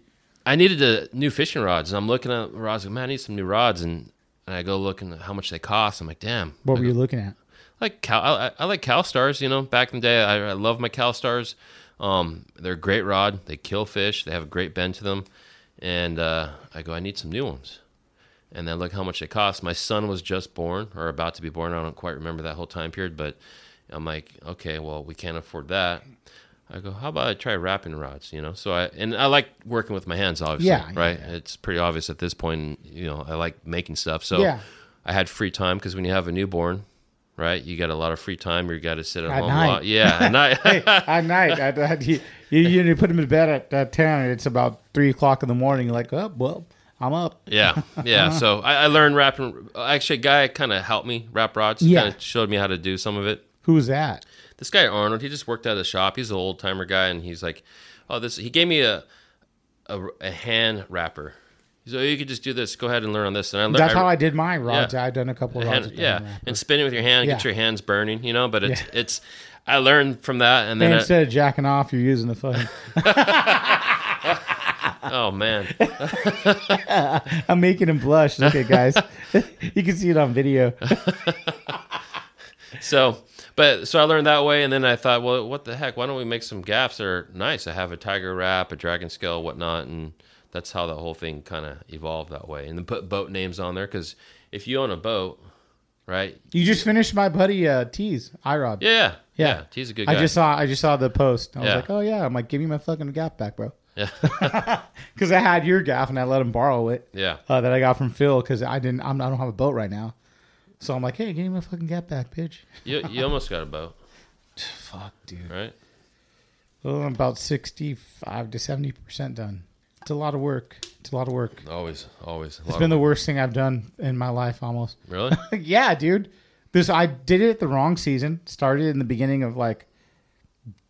I needed a new fishing rods, and I'm looking at rods. Like, man, I need some new rods, and, and I go looking at how much they cost. I'm like, damn. What I were go, you looking at? like Cal, I, I like Calstars. You know, back in the day, I, I love my Calstars. Um, they're a great rod. They kill fish. They have a great bend to them. And uh, I go, I need some new ones. And then look how much they cost. My son was just born or about to be born. I don't quite remember that whole time period, but I'm like, okay, well, we can't afford that. I go, how about I try wrapping rods? You know, so I and I like working with my hands, obviously, Yeah, right? yeah. It's pretty obvious at this point. You know, I like making stuff, so Yeah. I had free time because when you have a newborn, right, you got a lot of free time. You got to sit at, At home night. a lot. Yeah, at night. hey, at night, at, at, you, you, you put him to bed at, at 10, and it's about 3 o'clock in the morning. You're like, oh, well, I'm up. Yeah, yeah. So I, I learned wrapping. Actually, a guy kind of helped me wrap rods. Yeah. kind of showed me how to do some of it. Who's that? This guy Arnold, he just worked at a shop. He's an old timer guy, and he's like, "Oh, this." He gave me a a, a hand wrapper. He's like, "Oh, you could just do this. Go ahead and learn on this." And I learned. That's how I did my rods. Yeah. I've done a couple of rods. yeah, yeah. and spinning with your hand, get your hands burning, you know. But it's Yeah. it's. I learned from that, and then And I- instead of jacking off, you're using the fucking. oh man, I'm making him blush. Look at guys. you can see it on video. So, but so I learned that way, and then I thought, well, what the heck? Why don't we make some gaffs that are nice? I have a tiger wrap, a dragon scale, whatnot, and that's how the whole thing kind of evolved that way. And then put boat names on there because if you own a boat, right? You just finished my buddy uh, Tease iRod. Yeah, yeah, Yeah. yeah. He's a good guy. I just saw I just saw the post. I was Yeah. like, oh yeah. I'm like, give me my fucking gaff back, bro. yeah, Because I had your gaff and I let him borrow it. yeah. Uh, that I got from Phil because I didn't. I'm, I don't have a boat right now. So I'm like, hey, give me my fucking gaff back, bitch. You you almost got a boat, Fuck, dude. right? Well, I'm about 65 to 70 percent done. It's a lot of work. It's a lot of work. Always, always. It's been the worst thing I've done in my life, almost. really. yeah, dude. This I did it the wrong season. Started in the beginning of like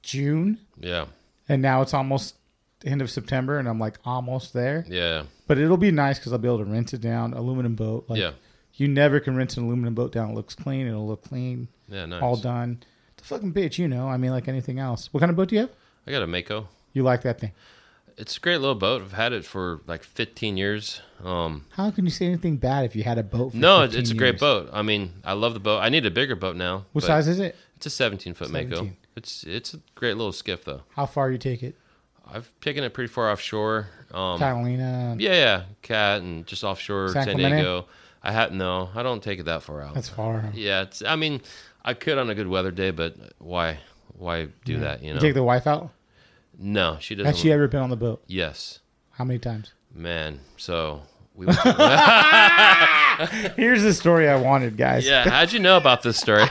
June, Yeah, and now it's almost end of September, and I'm like almost there. yeah, But it'll be nice because I'll be able to rinse it down. Aluminum boat. Like, yeah, You never can rinse an aluminum boat down. It looks clean. It'll look clean. yeah. Nice. All done. The fucking bitch, you know. I mean, like anything else. What kind of boat do you have? I got a Mako. You like that thing? It's a great little boat. I've had it for like 15 years. Um, How can you say anything bad if you had a boat? For no, it- 15 it's a great boat. I mean, I love the boat. I need a bigger boat now. What size is it? It's a 17 foot Mako. It's it's a great little skiff though. How far you take it? I've taken it pretty far offshore. Um, Catalina. yeah, yeah, cat and just offshore San San? Diego. I had no, I don't take it that far out. That's far. yeah, it's. I mean, I could on a good weather day, but why, why do that? You You take the wife out? No, she doesn't. Has she ever been on the boat? yes, How many times? man. So we. Went Here's the story I wanted, guys. Yeah, how'd you know about this story?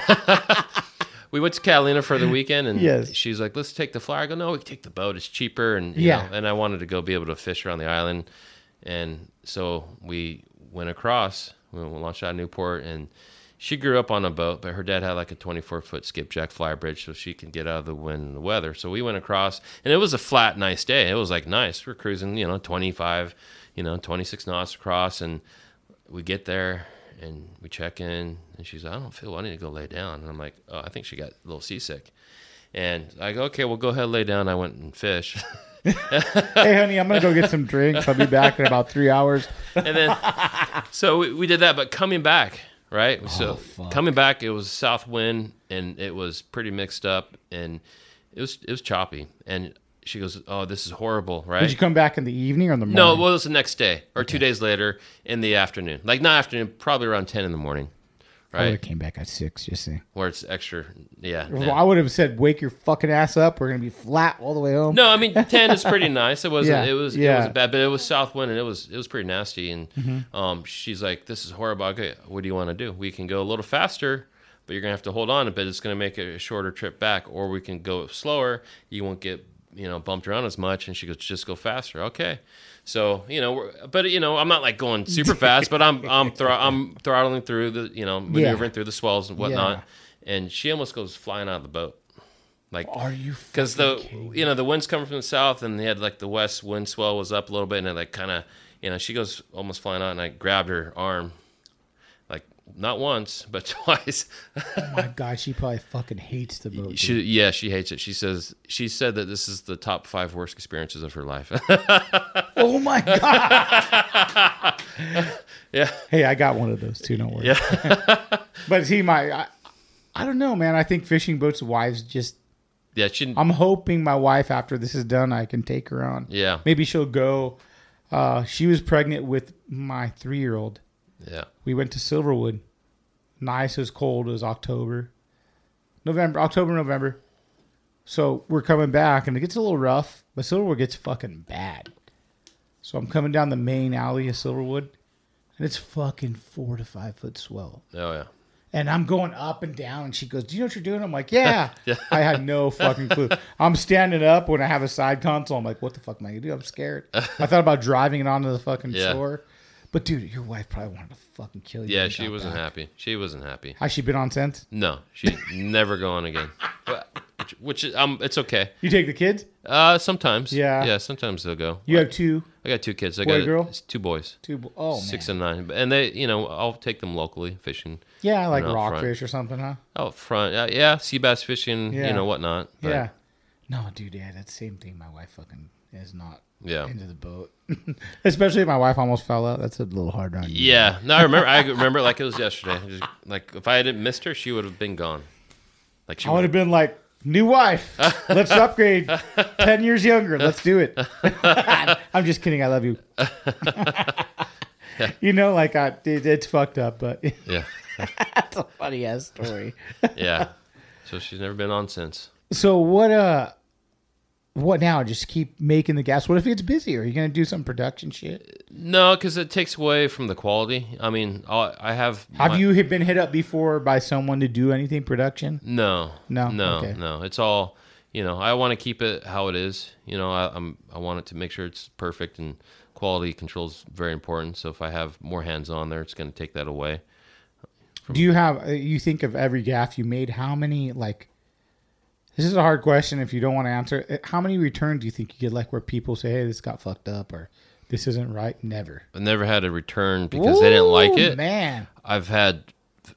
we went to Catalina for the weekend, and Yes. she's like, "Let's take the flyer." I go, "No, we can take the boat. It's cheaper." And you Yeah. know, and I wanted to go be able to fish around the island, and so we went across. We launched out of Newport, and she grew up on a boat, but her dad had like a 24 foot skipjack flyer bridge, so she could get out of the wind and the weather. So we went across, and it was a flat, nice day. It was like nice. We're cruising, you know, 25, you know, 26 knots across, and we get there and we check in and she's like, I don't feel well. I need to go lay down. And I'm like, oh, I think she got a little seasick. And I go, okay, well, go ahead, lay down. I went and fish. Hey, honey, I'm gonna go get some drinks. I'll be back in about three hours. and then, so we, we did that. But coming back, right? Oh, so coming back, it was south wind and it was pretty mixed up and it was it was choppy. And she goes, oh, this is horrible, right? Did you come back in the evening or in the morning? no, well, it was the next day or two days later in the afternoon. Like not afternoon, probably around 10 in the morning, I would have right? came back at six. Just saying. Where it's extra, yeah. Well, I would have said, "Wake your fucking ass up. We're gonna be flat all the way home." No, I mean ten is pretty nice. It wasn't. Yeah, It was. It yeah. wasn't bad, but it was south wind and it was. It was pretty nasty. And Mm-hmm. um, she's like, "This is horrible. Okay, what do you want to do? We can go a little faster, but you're gonna have to hold on a bit. It's gonna make it a shorter trip back, or we can go slower. You won't get you know bumped around as much." And she goes, "Just go faster." Okay. So you know, we're, but you know, I'm not like going super fast, but I'm I'm thro- I'm throttling through the you know maneuvering through the swells and whatnot. And she almost goes flying out of the boat. Like Are you? because the kidding you know the wind's coming from the south and they had like the west wind swell was up a little bit and it like kind of you know she goes almost flying out and I grabbed her arm not once, but twice. Oh my god, she probably fucking hates the boat. she, yeah, she hates it. She says she said that this is the top five worst experiences of her life. oh my god. yeah, Hey, I got one of those too. Don't worry. yeah, But see, my I, I don't know, man. I think fishing boats wives just. yeah. She, I'm hoping my wife, after this is done, I can take her on. yeah, Maybe she'll go. Uh, she was pregnant with my three year old. Yeah, We went to Silverwood. Nice as cold as October, November, October, November. So we're coming back, and it gets a little rough, but Silverwood gets fucking bad. So I'm coming down the main alley of Silverwood, and it's fucking four to five foot swell. oh yeah. And I'm going up and down, and she goes, "Do you know what you're doing?" I'm like, "Yeah." Yeah. I had no fucking clue. I'm standing up when I have a side console. I'm like, "What the fuck am I gonna do?" I'm scared. I thought about driving it onto the fucking Yeah. shore, but dude, your wife probably wanted to fucking kill you. Yeah, when you she got wasn't back. happy. She wasn't happy. Has she been on since? No, she never go on again. But, which, which is- um, it's okay. You take the kids? Uh, sometimes. Yeah. yeah. Sometimes they'll go. You have two, I got two kids. I Boy, got girl? two boys, two. bo- Oh six man, and nine, and they, you know, I'll take them locally fishing yeah, like know, front. rockfish or something, huh? out front. Uh, yeah, sea bass fishing, Yeah. you know, whatnot. But, yeah. No, dude, yeah, that's the same thing. My wife fucking is not yeah, into the boat, especially if my wife almost fell out. That's a little hard on you. yeah. No, I remember. I remember like it was yesterday. Just, like if I hadn't missed her, she would have been gone. Like she I would have been like, new wife. Let's upgrade. 10 years younger. Let's do it. I'm just kidding. I love you. You know, like, I, it, it's fucked up, but Yeah, that's a funny ass story. yeah. So she's never been on since. So, what, uh, what now? Just keep making the gaffs. What if it's busy? Are you going to do some production shit? No, because it takes away from the quality. I mean, I'll, I have. Have my- you been hit up before by someone to do anything production? No, No? no, Okay. no. It's all you know. I want to keep it how it is. You know, I, I'm I want it to make sure it's perfect and quality control is very important. So if I have more hands on there, it's going to take that away. Do you have, uh, you think of every gaff you made, how many, like, this is a hard question if you don't want to answer. it. How many returns do you think you get, like, where people say, hey, this got fucked up or this isn't right? Never. I never had a return because they didn't like it. Man. I've had,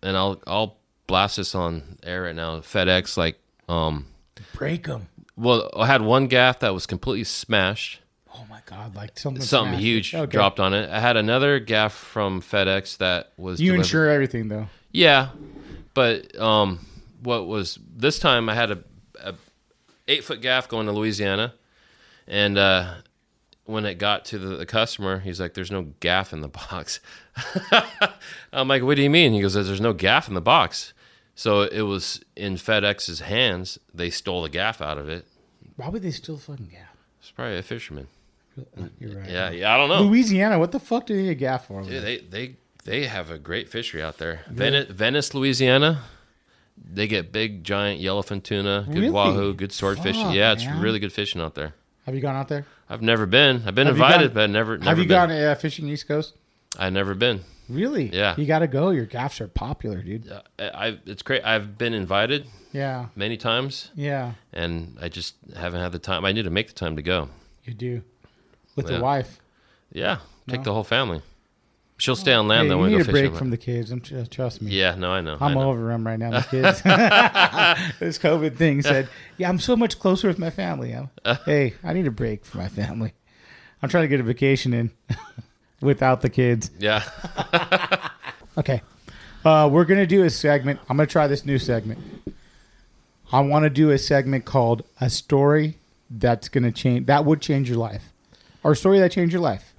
and I'll I'll blast this on air right now. FedEx like um. Break them. Well, I had one gaff that was completely smashed. Oh, my God. Like, something, Something smashed huge. Okay. dropped on it. I had another gaff from FedEx that was You delivered- insure everything, though. Yeah, but um, what was this time? I had a eight foot gaff going to Louisiana, and uh, when it got to the, the customer, he's like, "There's no gaff in the box." I'm like, "What do you mean?" He goes, "There's no gaff in the box." So it was in FedEx's hands. They stole the gaff out of it. Why would they still fucking gaff? It's probably a fisherman. You're right. Yeah, yeah. I don't know. Louisiana, what the fuck do they get gaff for? they they they have a great fishery out there. Venice, Venice, Louisiana. They get big, giant yellowfin tuna, good Really? wahoo, good swordfish. Fuck, Yeah, it's man. really good fishing out there. Have you gone out there? I've never been. I've been Have invited, gone- but I've never, never Have you been. gone uh, fishing East Coast? I've never been. Really? Yeah. You got to go. Your gaffs are popular, dude. Uh, I, it's great. I've been invited Yeah. many times, Yeah. and I just haven't had the time. I need to make the time to go. You do. With Yeah. the wife. Yeah, take No. the whole family. She'll stay on land though you we need go a break from the kids. I'm, trust me. yeah, no, I know. I I'm know. over them right now, the kids. this COVID thing said, yeah, I'm so much closer with my family. I'm, hey, I need a break for my family. I'm trying to get a vacation in without the kids. Yeah, Okay. Uh, we're going to do a segment. I'm going to try this new segment. I want to do a segment called A Story That's Going to Change, That Would Change Your Life. Or a story that changed your life.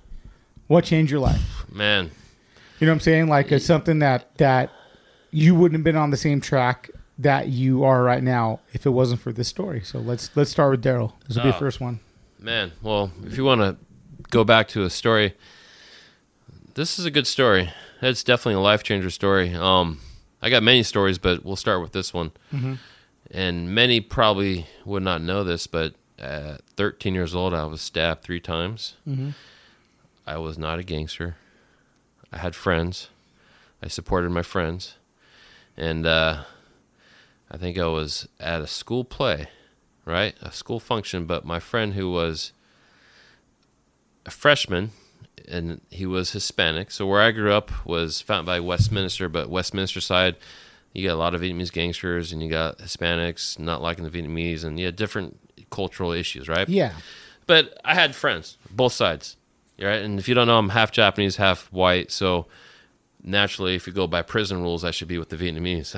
What changed your life? man. You know what I'm saying? Like it's something that that you wouldn't have been on the same track that you are right now if it wasn't for this story. So let's let's start with Daryl. This will be the Oh. first one. Man, well, if you want to go back to a story, this is a good story. It's definitely a life changer story. Um, I got many stories, but we'll start with this one. And many probably would not know this, but at 13 years old, I was stabbed three times. I was not a gangster. I had friends. I supported my friends, and uh, I think I was at a school play right? A school function, but my friend who was a freshman and he was Hispanic. So where I grew up was found by Westminster, but Westminster side, you got a lot of Vietnamese gangsters, and you got Hispanics not liking the Vietnamese, and you had different cultural issues, right? Yeah. But I had friends, both sides, right? And if you don't know, I'm half Japanese, half white, so naturally, if you go by prison rules, I should be with the Vietnamese.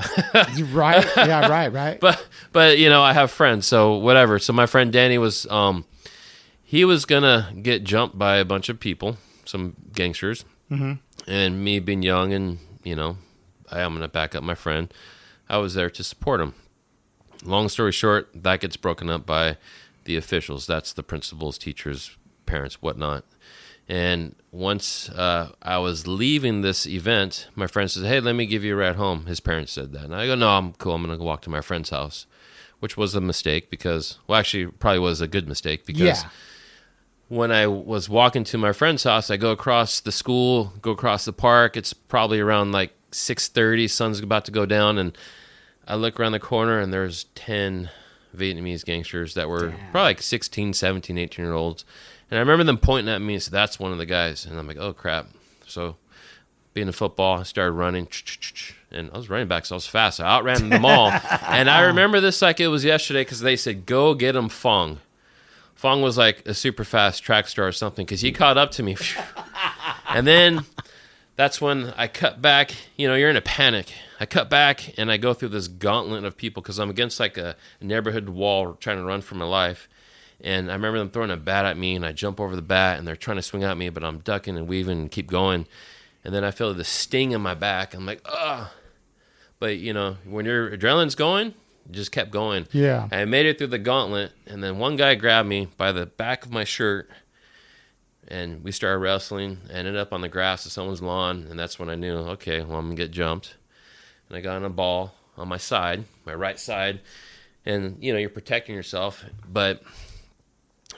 Right? Yeah, right, right. but but you know I have friends, so whatever. So my friend Danny was um he was gonna get jumped by a bunch of people, some gangsters, mm-hmm. and me being young and you know I am gonna back up my friend. I was there to support him. Long story short, that gets broken up by the officials. That's the principals, teachers, parents, whatnot. And once uh, I was leaving this event, my friend says, "Hey, let me give you a ride home." His parents said that, and I go, "No, I'm cool. I'm going to walk to my friend's house," which was a mistake because, well, actually, probably was a good mistake because yeah. when I was walking to my friend's house, I go across the school, go across the park. It's probably around like six thirty. Sun's about to go down, and I look around the corner, and there's ten Vietnamese gangsters that were probably like 16, 17, 18 year olds. And I remember them pointing at me and said, "That's one of the guys." And I'm like, "Oh crap!" So, being a football, I started running, and I was running back, so I was fast. I outran them all, and I remember this like it was yesterday because they said, "Go get him, Fong." Fong was like a super fast track star or something because he caught up to me, and then that's when I cut back. You know, you're in a panic. I cut back and I go through this gauntlet of people because I'm against like a neighborhood wall trying to run for my life. And I remember them throwing a bat at me, and I jump over the bat, and they're trying to swing at me, but I'm ducking and weaving and keep going. And then I feel the sting in my back. I'm like, ugh. But you know, when your adrenaline's going, you just kept going. Yeah. I made it through the gauntlet, and then one guy grabbed me by the back of my shirt, and we started wrestling. I ended up on the grass of someone's lawn, and that's when I knew, okay, well, I'm gonna get jumped. And I got on a ball on my side, my right side, and you know, you're protecting yourself, but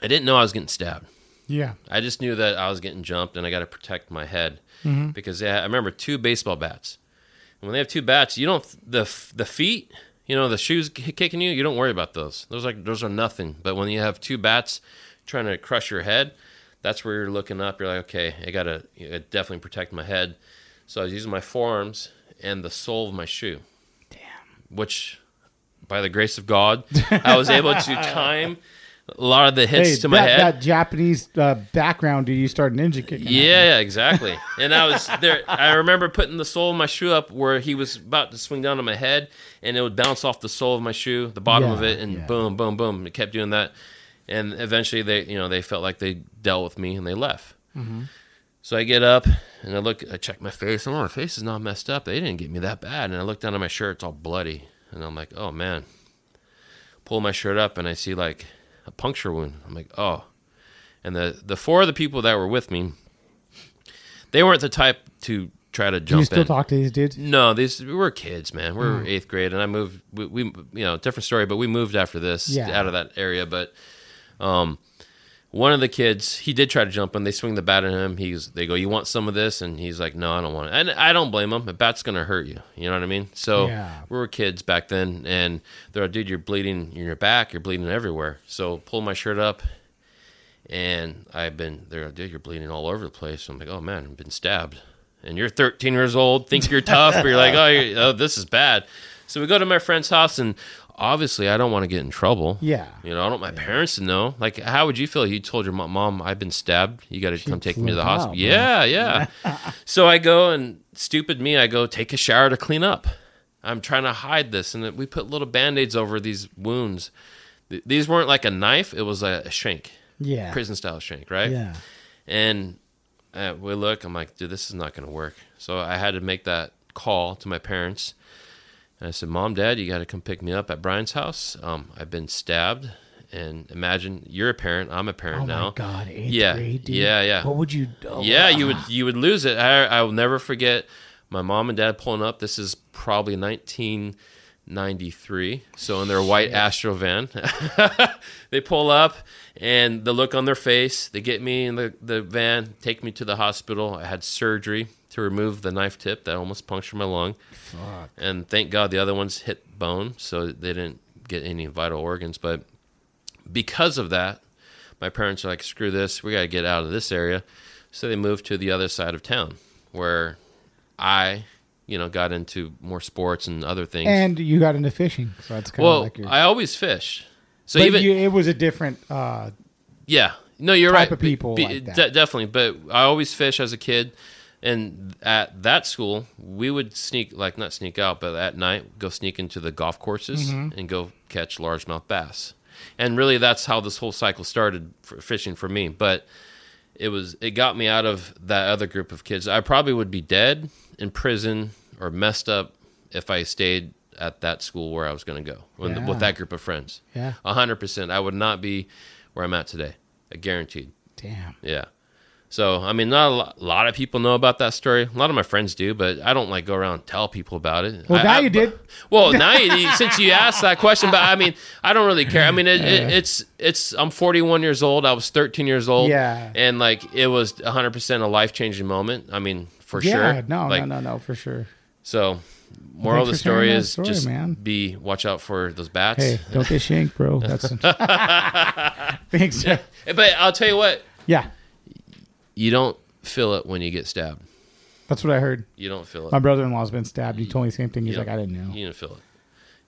I didn't know I was getting stabbed. Yeah. I just knew that I was getting jumped, and I got to protect my head mm-hmm. because yeah, I remember two baseball bats. And when they have two bats, you don't the the feet, you know, the shoes kicking you. You don't worry about those. Those like those are nothing. But when you have two bats trying to crush your head, that's where you're looking up. You're like, okay, I gotta, I gotta definitely protect my head. So I was using my forearms and the sole of my shoe. Damn. Which, by the grace of God, I was able to time a lot of the hits Hey, to my that, head. that Japanese uh, background, do you start ninja kicking? Yeah, yeah, exactly. And I was there. I remember putting the sole of my shoe up where he was about to swing down on my head, and it would bounce off the sole of my shoe, the bottom of it, and yeah. boom, boom, boom. It kept doing that, and eventually they, you know, they felt like they dealt with me and they left. Mm-hmm. So I get up and I look, I check my face. oh, my face is not messed up. They didn't get me that bad. And I look down at my shirt; it's all bloody, and I'm like, oh man. Pull my shirt up and I see like a puncture wound. I'm like, oh. And the the four of the people that were with me, they weren't the type to try to Do jump you still in. talk to these dudes? No, these we were kids, man. We are Hmm. eighth grade, and I moved. We, we, you know, different story, but we moved after this Yeah. out of that area. But um, one of the kids, he did try to jump in. They swing the bat at him. He's they go, "You want some of this?" And he's like, "No, I don't want it." And I don't blame him. A bat's gonna hurt you. You know what I mean? So Yeah. we were kids back then, and they're like, "Dude, you're bleeding in your back. You're bleeding everywhere." So pull my shirt up. And I've been there, dude. You're bleeding all over the place. I'm like, oh man, I've been stabbed. And you're 13 years old, think you're tough, but you're like, oh, you're, oh, this is bad. So we go to my friend's house, and obviously, I don't want to get in trouble. Yeah. You know, I don't want my parents to know. Like, how would you feel? if You told your mom, "Mom, I've been stabbed. You got to come take me to the flip out, hospital." yeah, yeah. so I go, and stupid me, I go take a shower to clean up. I'm trying to hide this, and we put little band aids over these wounds. Th- These weren't like a knife; it was a, a shank Yeah. prison style shank, right? Yeah. And uh, we look, I'm like, dude, this is not going to work. So I had to make that call to my parents. And I said, Mom, Dad, you got to come pick me up at Brian's house. Um, I've been stabbed. And imagine you're a parent, I'm a parent now. Oh now. my god, yeah, grade, yeah, yeah. What would you do? Yeah, you would you would lose it. I I will never forget my mom and dad pulling up. This is probably 1993. So in their white Astro van, they pull up and the look on their face. They get me in the the van, take me to the hospital. I had surgery to remove the knife tip that almost punctured my lung. And thank God the other ones hit bone, so they didn't get any vital organs. But because of that, my parents are like, screw this, we got to get out of this area. So they moved to the other side of town where I, you know, got into more sports and other things. And you got into fishing, so that's kind of well, like your. I always fished. So but even you, it was a different. Uh, yeah, no, you're type right. of people Be- like that. de- definitely, but I always fish as a kid, and at that school we would sneak, like not sneak out, but at night go sneak into the golf courses Mm-hmm. and go catch largemouth bass. And really, that's how this whole cycle started for fishing for me. But it was it got me out of that other group of kids. I probably would be dead in prison or messed up if I stayed at that school where I was going to go with, Yeah. with that group of friends. Yeah. a hundred percent. I would not be where I'm at today. I guaranteed. damn. Yeah. So I mean, not a lot, a lot of people know about that story. A lot of my friends do, but I don't like go around and tell people about it. Well, I- now I- you did. Well, now you, since you asked that question, but I mean, I don't really care. I mean, it, it, it's it's. I'm 41 years old. I was 13 years old. Yeah. And like, it was 100 percent a life changing moment. I mean, for Yeah, sure. no, like, no, no, no, for sure. So, moral of the Thanks for sharing story is story, just man. be watch out for those bats. Hey, don't get shanked, bro. That's thanks. Jeff. But I'll tell you what, Yeah, you don't feel it when you get stabbed. that's what I heard. You don't feel it. My brother-in-law's been stabbed. He told me the same thing. He's like, I didn't know. You don't feel it.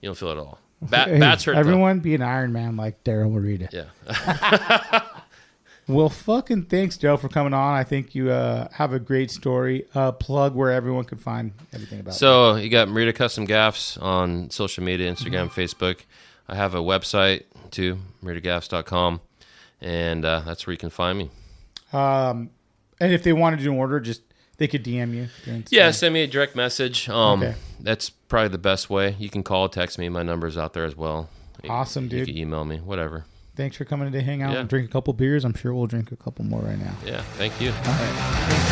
You don't feel it at all. Bat, Hey, bats hurt. though. Everyone be an Iron Man like Daryl Morita. Yeah. Well, fucking thanks, Joe, for coming on. I think you uh, have a great story. Uh, plug where everyone can find everything about. So you got Morita Custom Gaffs on social media, Instagram, Mm-hmm. Facebook. I have a website too, moritagaffs.com, and uh, that's where you can find me. Um, and if they wanted to do an order, just they could DM you. Yeah, send me a direct message. Um, Okay. That's probably the best way. You can call, text me. My number's out there as well. You- Awesome, You dude. can email me, whatever. Thanks for coming to hang out Yeah. and drink a couple beers. I'm sure we'll drink a couple more right now. Yeah, thank you. All right.